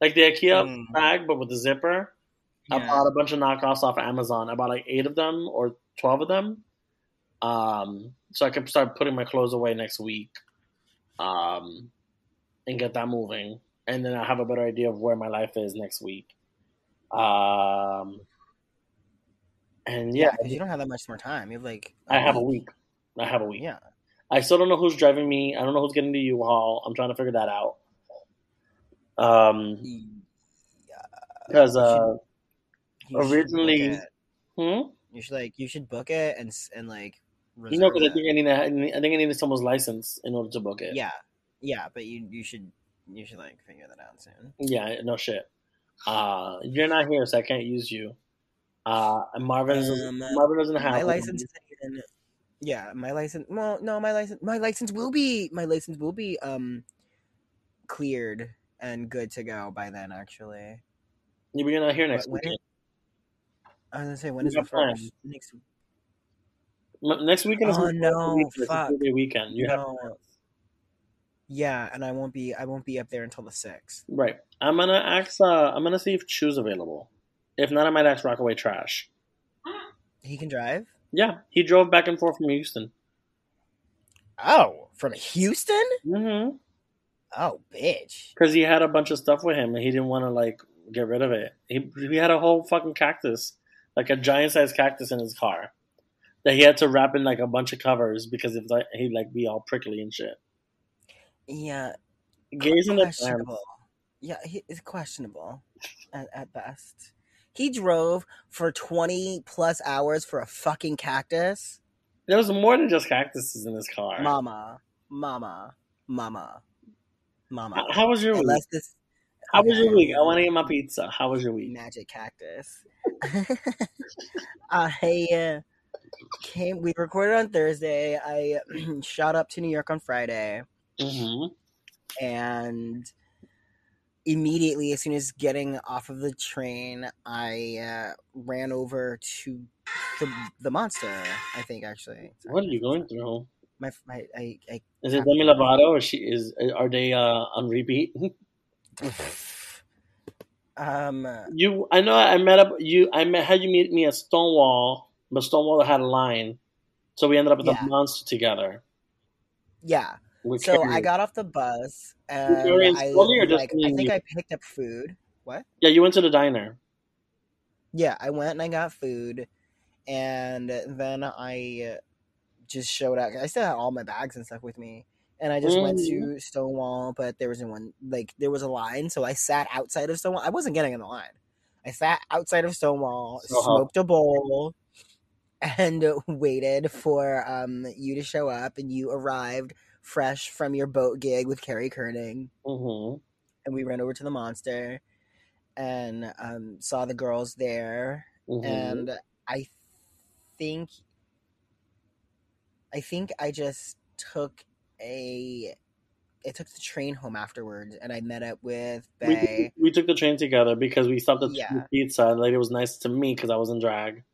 like the IKEA Mm. bag but with the zipper. I bought a bunch of knockoffs off Amazon. I bought like eight of them or twelve of them. Um, so I can start putting my clothes away next week. Um, and get that moving. And then I have a better idea of where my life is next week. Um, and yeah, because you don't have that much more time. You have like I have a week. I have a week. Yeah, I still don't know who's driving me. I don't know who's getting the U-Haul. I'm trying to figure that out. Um, because uh, You should book originally- hmm? you should like you should book it and and like you know, because I think I need, to, I think I need someone's license in order to book it. yeah, yeah, but you you should you should like figure that out soon. Yeah, no shit. Uh, you're not here, so I can't use you. Uh, and Marvin, doesn't- Um, Marvin doesn't have my license isn't even yeah my license well no my license my license will be my license will be um cleared and good to go by then actually You're not here next week. i was gonna say when We is the plans. first next week? Next weekend is Oh, no, weekend. Fuck. weekend. You have yeah and i won't be i won't be up there until the 6th right. I'm gonna ask. Uh, I'm gonna see if Chu's available. If not, I might ask Rockaway Trash. he can drive Yeah, he drove back and forth from Houston. oh from houston Mm-hmm. oh bitch Because he had a bunch of stuff with him and he didn't want to like get rid of it. He he had a whole fucking cactus, like a giant sized cactus in his car that he had to wrap in like a bunch of covers because if like he'd like be all prickly and shit. yeah Gays questionable. Yeah, he, it's questionable at, at best. He drove for 20 plus hours for a fucking cactus. There was more than just cactuses in his car. Mama, mama, mama, mama. how was your week? This How was your week? I want to eat my pizza. How was your week? magic cactus. I uh, came. We recorded on Thursday. I shot up to New York on Friday. hmm and immediately as soon as getting off of the train i uh, ran over to the, the monster i think actually What are you going through? my, my I, I Is it Demi Lovato or she is? Are they uh, on repeat? um You, I know. I met up. You, I met. Had you meet me at Stonewall, but Stonewall had a line, so we ended up at Yeah. the monster together. yeah with so i got off the bus and i Scully or just like i think you? i picked up food what Yeah, you went to the diner. yeah i went and i got food and then i just showed up i still had all my bags and stuff with me and i just went Mm-hmm. to stonewall but there wasn't one like there was a line so i sat outside of stonewall i wasn't getting in the line i sat outside of stonewall hot. smoked a bowl and waited for um you to show up and you arrived fresh from your boat gig with carrie kerning hmm and we ran over to the monster and um, saw the girls there hmm and I think I think I just took a I took the train home afterwards and I met up with we, Bay. we took the train together because we stopped at Yeah. Pizza. and, Like it was nice to me because I was in drag,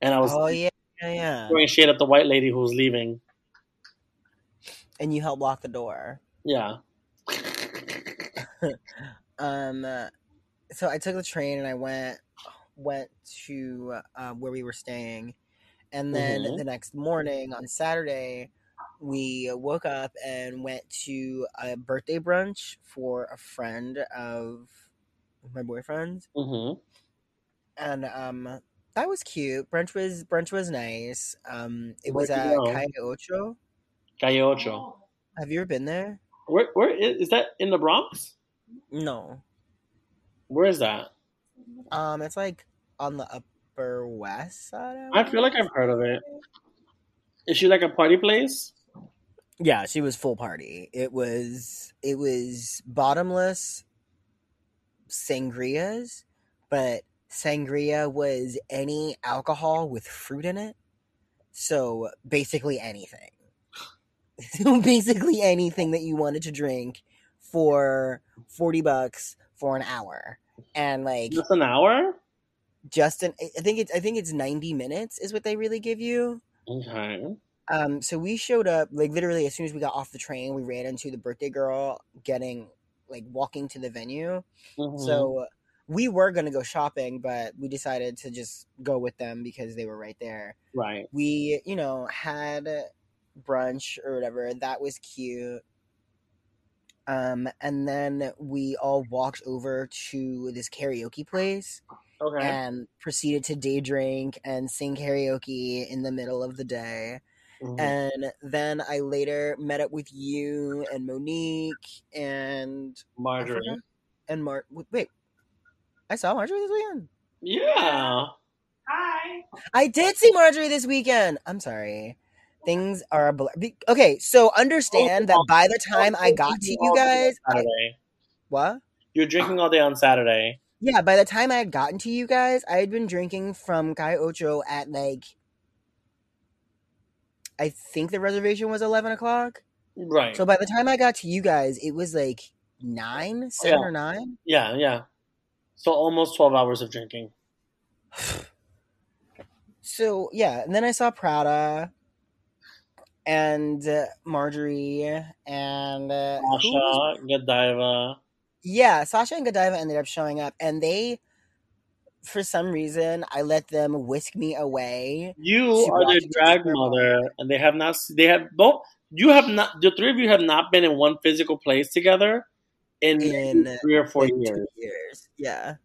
and I was Oh yeah, yeah, yeah. throwing shade at the white lady who was leaving. And you helped lock the door. Yeah. Um so I took the train and I went went to uh, where we were staying. And then Mhm. the next morning on Saturday, we woke up and went to a birthday brunch for a friend of my boyfriend's. hmm And um that was cute. Brunch was brunch was nice. Um it was Where'd at? Calle Ocho. Calle Ocho. Have you ever been there? Where, where is, is that in the Bronx? No. Where is that? Um it's like on the upper west side. I feel like I've heard of it. Is she like a party place? Yeah, she was full party. It was it was bottomless sangrias, but sangria was any alcohol with fruit in it. So basically anything. So basically anything that you wanted to drink for 40 bucks for an hour. And like Just an hour? just an I think it's I think it's 90 minutes is what they really give you. Okay. Um, so we showed up like literally as soon as we got off the train, we ran into the birthday girl getting like walking to the venue. Mhm. So we were gonna go shopping, but we decided to just go with them because they were right there. right. We, you know, had brunch or whatever. That was cute. Um, and then we all walked over to this karaoke place Okay. and proceeded to day drink and sing karaoke in the middle of the day. Mhm. And then I later met up with you and Monique and Marjorie. forgot- and Mar. Wait, I saw Marjorie this weekend. Yeah. Hi. I did see Marjorie this weekend. I'm sorry. Things are a blur. Okay. So oh, understand that oh, by the oh, time I got to you guys, I, what? You're drinking all day on Saturday. Yeah, by the time I had gotten to you guys, I had been drinking from Calle Ocho at like, I think the reservation was 11 o'clock. Right. So by the time I got to you guys, it was like nine, seven Yeah. or nine. yeah, yeah. So almost 12 hours of drinking. So yeah, and then I saw Prada and uh, Marjorie and uh, who was- Asha, Godiva. yeah, Sasha and Godiva ended up showing up, and they, for some reason, I let them whisk me away. You are their drag mother, and they have not. They have both. You have not. The three of you have not been in one physical place together in, In, three or four years. years. Yeah,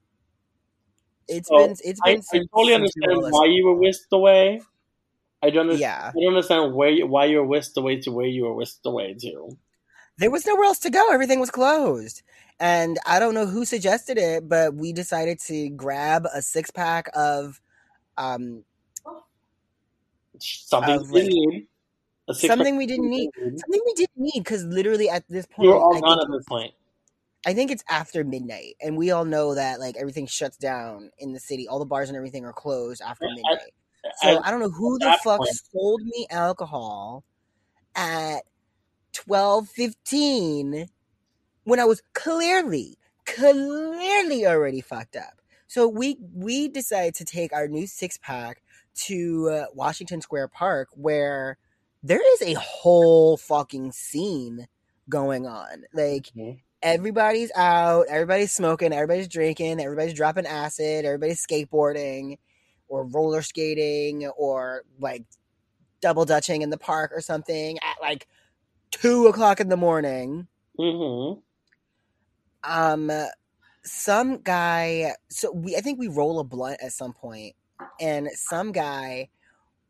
it's So, been it's I, been. I since- totally understand why you were whisked away. I don't. Understand, Yeah, I don't understand where you, why you were whisked away to where you were whisked away to. there was nowhere else to go. Everything was closed. And I don't know who suggested it, but we decided to grab a six pack of um, Something Of, like, need. A six something we didn't need. Something we didn't need because literally at this point, were all I gone think, at this point. I think it's after midnight, and we all know that like everything shuts down in the city. All the bars and everything are closed after midnight. So I don't know who the fuck point- sold me alcohol at twelve fifteen when I was clearly, clearly already fucked up. So we we decided to take our new six pack to uh, Washington Square Park, where there is a whole fucking scene going on. Like Mhm. everybody's out, everybody's smoking, everybody's drinking, everybody's dropping acid, everybody's skateboarding or roller skating or like double dutching in the park or something at like two o'clock in the morning. Mhm. Um, some guy. So we, I think we roll a blunt at some point, and some guy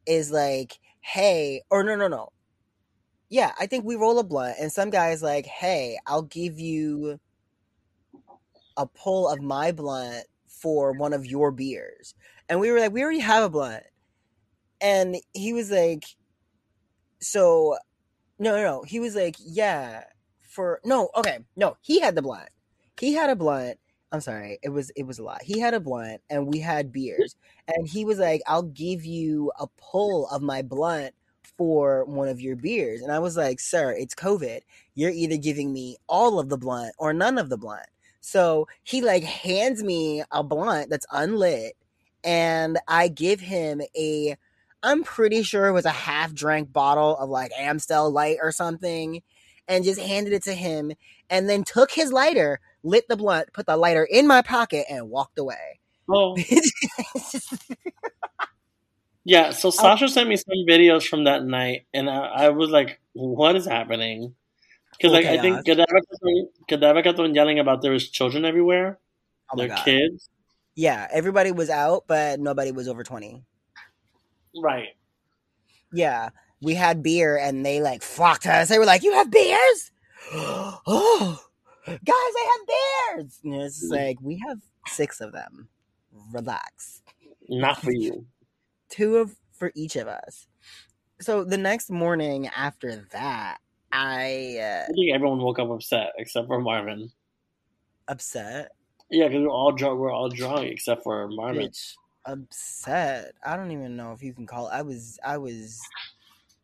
is like, "Hey," or no, no, no. Yeah, I think we roll a blunt, and some guy is like, "Hey, I'll give you a pull of my blunt for one of your beers," and we were like, "We already have a blunt," and he was like, "So." No, no, no. He was like, yeah, for no, okay, no. He had the blunt. He had a blunt. I'm sorry, it was it was a lot. He had a blunt, and we had beers. And he was like, "I'll give you a pull of my blunt for one of your beers." And I was like, "Sir, it's COVID. You're either giving me all of the blunt or none of the blunt." So he like hands me a blunt that's unlit, and I give him a I'm pretty sure it was a half drank bottle of like Amstel Light or something, and just handed it to him, and then took his lighter, lit the blunt, put the lighter in my pocket, and walked away. Oh, yeah. So oh. Sasha sent me some videos from that night, and I, I was like, "What is happening?" Because like I think. Godiva kept on- Godiva kept on yelling about there was children everywhere, oh their god! kids. Yeah, everybody was out, but nobody was over twenty. Right. Yeah, we had beer, and they like flocked us. They were like, "You have beers? oh, guys, I have beers!" And it's just like we have six of them. Relax. Not for you. two of for each of us. So the next morning after that, I uh, I think everyone woke up upset except for Marvin. upset. Yeah, because we're all drunk. We're all drunk except for Marvin. Bitch, upset. I don't even know if you can call. I was I was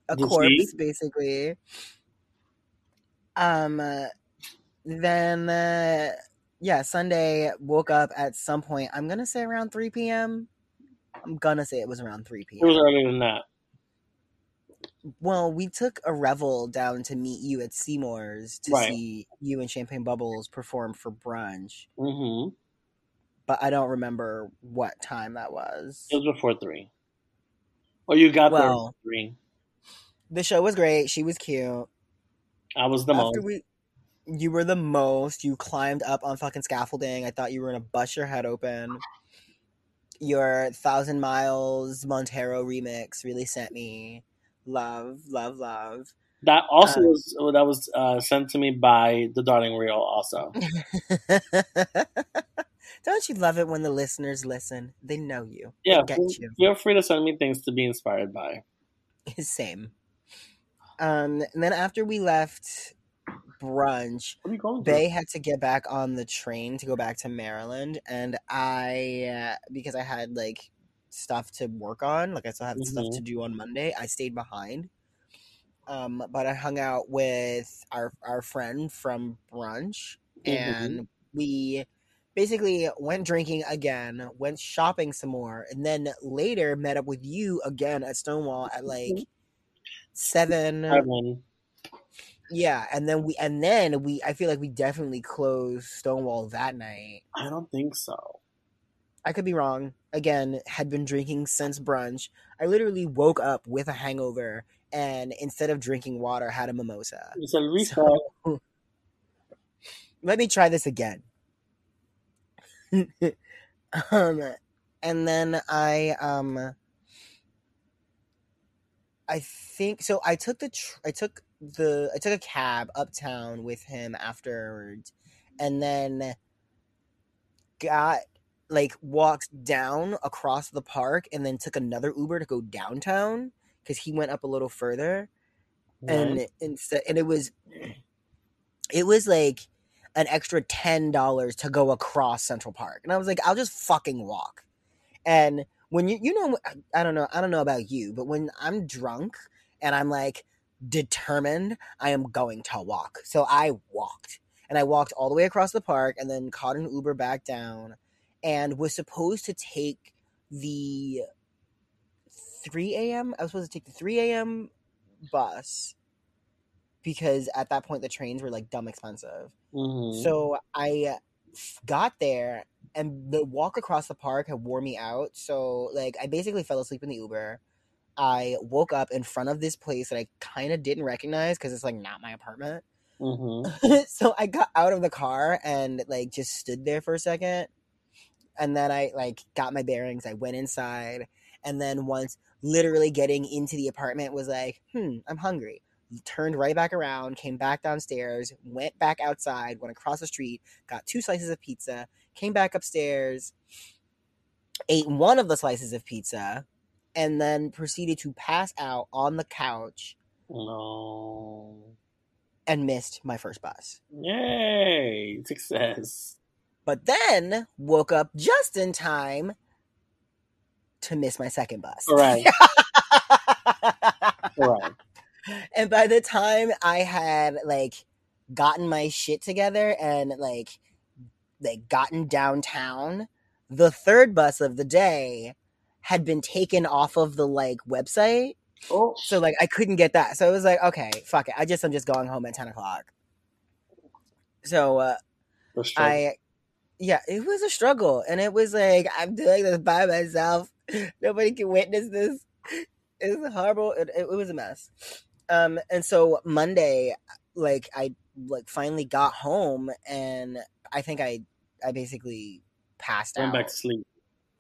a corpse basically. Um, uh, then uh, yeah, Sunday woke up at some point. I'm gonna say around 3 p.m. I'm gonna say it was around 3 p.m. It was earlier than that. Well, we took a revel down to meet you at Seymour's to Right. see you and Champagne Bubbles perform for brunch, hmm but I don't remember what time that was. It was before three. Or you got there Well- at three. The show was great. She was cute. I was the most. We, you were the most. You climbed up on fucking scaffolding. I thought you were gonna bust your head open. Your Thousand Miles Montero remix really sent me love, love, love. That also Uh, was that was uh, sent to me by the Darling Real. Also, Don't you love it when the listeners listen? They know you. yeah. they Feel, get you. feel free to send me things to be inspired by. Same. Um, and then after we left brunch, What are you going to? Bay had to get back on the train to go back to Maryland, and I, uh, because I had like stuff to work on, like I still had stuff Mhm. to do on Monday, I stayed behind. Um, but I hung out with our our friend from brunch, Mhm. and we basically went drinking again, went shopping some more, and then later met up with you again at Stonewall at like seven. Seven. Yeah, and then we and then we I feel like we definitely closed Stonewall that night. I don't think so. I could be wrong. Again, had been drinking since brunch. I literally woke up with a hangover and instead of drinking water had a mimosa. It's a reset. Let me try this again. um and then I um I think so I took the tr- I took the I took a cab uptown with him afterwards and then got like walked down across the park and then took another Uber to go downtown cuz he went up a little further. And instead and it was it was like an extra ten dollars to go across Central Park, and I was like, I'll just fucking walk. And when you you know I don't know I don't know about you, but when I'm drunk and I'm like determined, I am going to walk. So I walked, and I walked all the way across the park, and then caught an Uber back down, and was supposed to take the 3 a.m. I was supposed to take the 3 a.m. bus because at that point the trains were like dumb expensive. Mhm. So I got there and the walk across the park had wore me out. So like I basically fell asleep in the Uber. I woke up in front of this place that I kind of didn't recognize because it's like not my apartment. Mhm. so I got out of the car and like just stood there for a second. And then I like got my bearings. I went inside. And then once literally getting into the apartment was like, hmm, I'm hungry. Turned right back around, came back downstairs, went back outside, went across the street, got two slices of pizza, came back upstairs, ate one of the slices of pizza, and then proceeded to pass out on the couch No. and missed my first bus. Yay! Success. But then woke up just in time to miss my second bus. Right. Right. and by the time I had like gotten my shit together and like like gotten downtown, the third bus of the day had been taken off of the like website. Oh. So like I couldn't get that. So it was like, okay, fuck it. I just I'm just going home at ten o'clock. So uh. I, yeah, it was a struggle, and it was like I'm doing this by myself. Nobody can witness this. It's horrible. It, it, was a mess. Um, and so Monday, like I like finally got home, and I think I I basically passed out. Went out. back to sleep.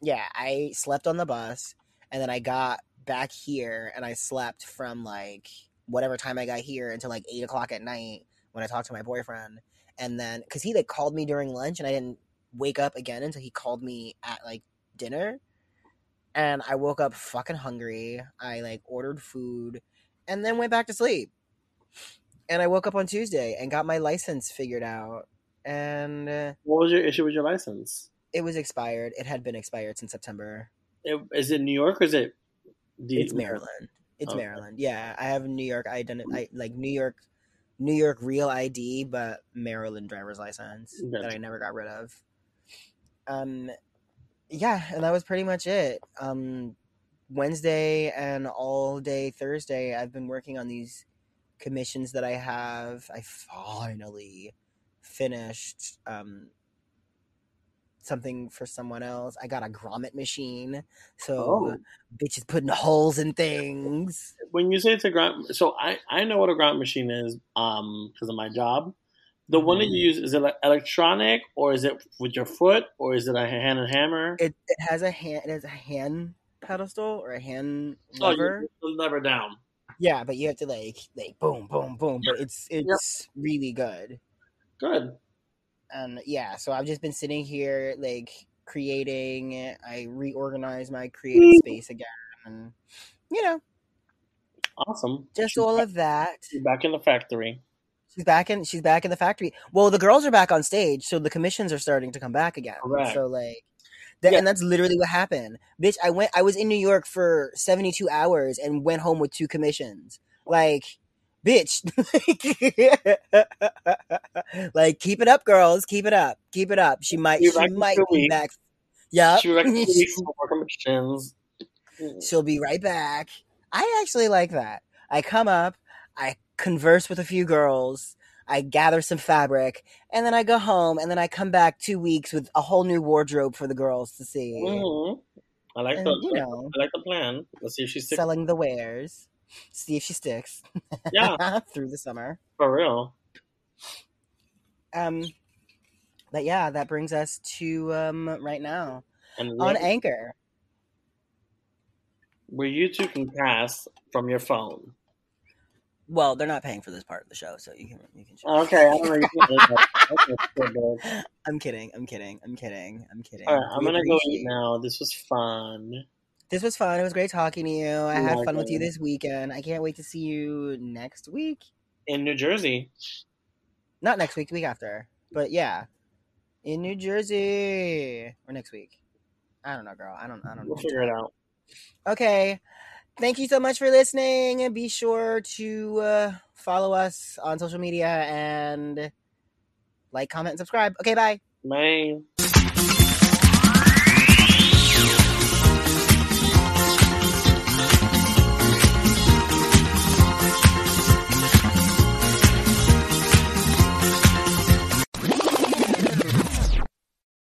Yeah, I slept on the bus, and then I got back here, and I slept from like whatever time I got here until like eight o'clock at night when I talked to my boyfriend and then because he like called me during lunch and i didn't wake up again until he called me at like dinner and i woke up fucking hungry i like ordered food and then went back to sleep and i woke up on tuesday and got my license figured out and uh, What was your issue with your license? it was expired it had been expired since september It, is it New York or is it? The, It's Maryland. It's Okay. Maryland. Yeah, I have New York identity, I, like New York, New York real ID, but Maryland driver's license that I never got rid of. Um, yeah, and that was pretty much it. Um, Wednesday and all day Thursday, I've been working on these commissions that I have. I finally finished um something for someone else. I got a grommet machine, so Oh. bitches putting holes in things. When you say it's a grunt, so I I know what a grommet machine is, um, because of my job. The one that you mm. use is it like electronic or is it with your foot or is it a hand and hammer? It it has a hand. It has a hand pedestal or a hand Oh, lever. the lever down. Yeah, but you have to like like boom, boom, boom. But it's it's really good. Good. And yeah, so I've just been sitting here like creating. I reorganize my creative space again, and you know, Awesome. just all of that. back in the factory. She's back in. She's back in the factory. Well, the girls are back on stage, so the commissions are starting to come back again. Correct. So like, that, Yeah. and that's literally what happened, bitch. I went. I was in New York for seventy two hours and went home with two commissions. Like, bitch. like, keep it up, girls. Keep it up. Keep it up. She might. She might be back. Yeah. She was like two weeks more commissions. She'll be right back. I actually like that. I come up, I converse with a few girls, I gather some fabric, and then I go home, and then I come back two weeks with a whole new wardrobe for the girls to see. Mhm. I like And, the you know, I like the plan. Let's see if she's selling the wares. See if she sticks Yeah, through the summer. for real. Um, but yeah, that brings us to um right now And on Anchor. where you two can cast from your phone. Well, they're not paying for this part of the show, so you can you can. Okay, I don't know. You can do that. Okay, good, good. I'm kidding. I'm kidding. I'm kidding. I'm kidding. All right, I'm gonna go eat now. This was fun. This was fun. It was great talking to you. I had fun with you this weekend. I can't wait to see you next week. In New Jersey. Not next week, week after. But yeah. In New Jersey. Or next week. I don't know, girl. I don't I don't We'll know. figure it out. Okay. Thank you so much for listening. And be sure to uh, follow us on social media and like, comment, and subscribe. Okay, bye. Bye.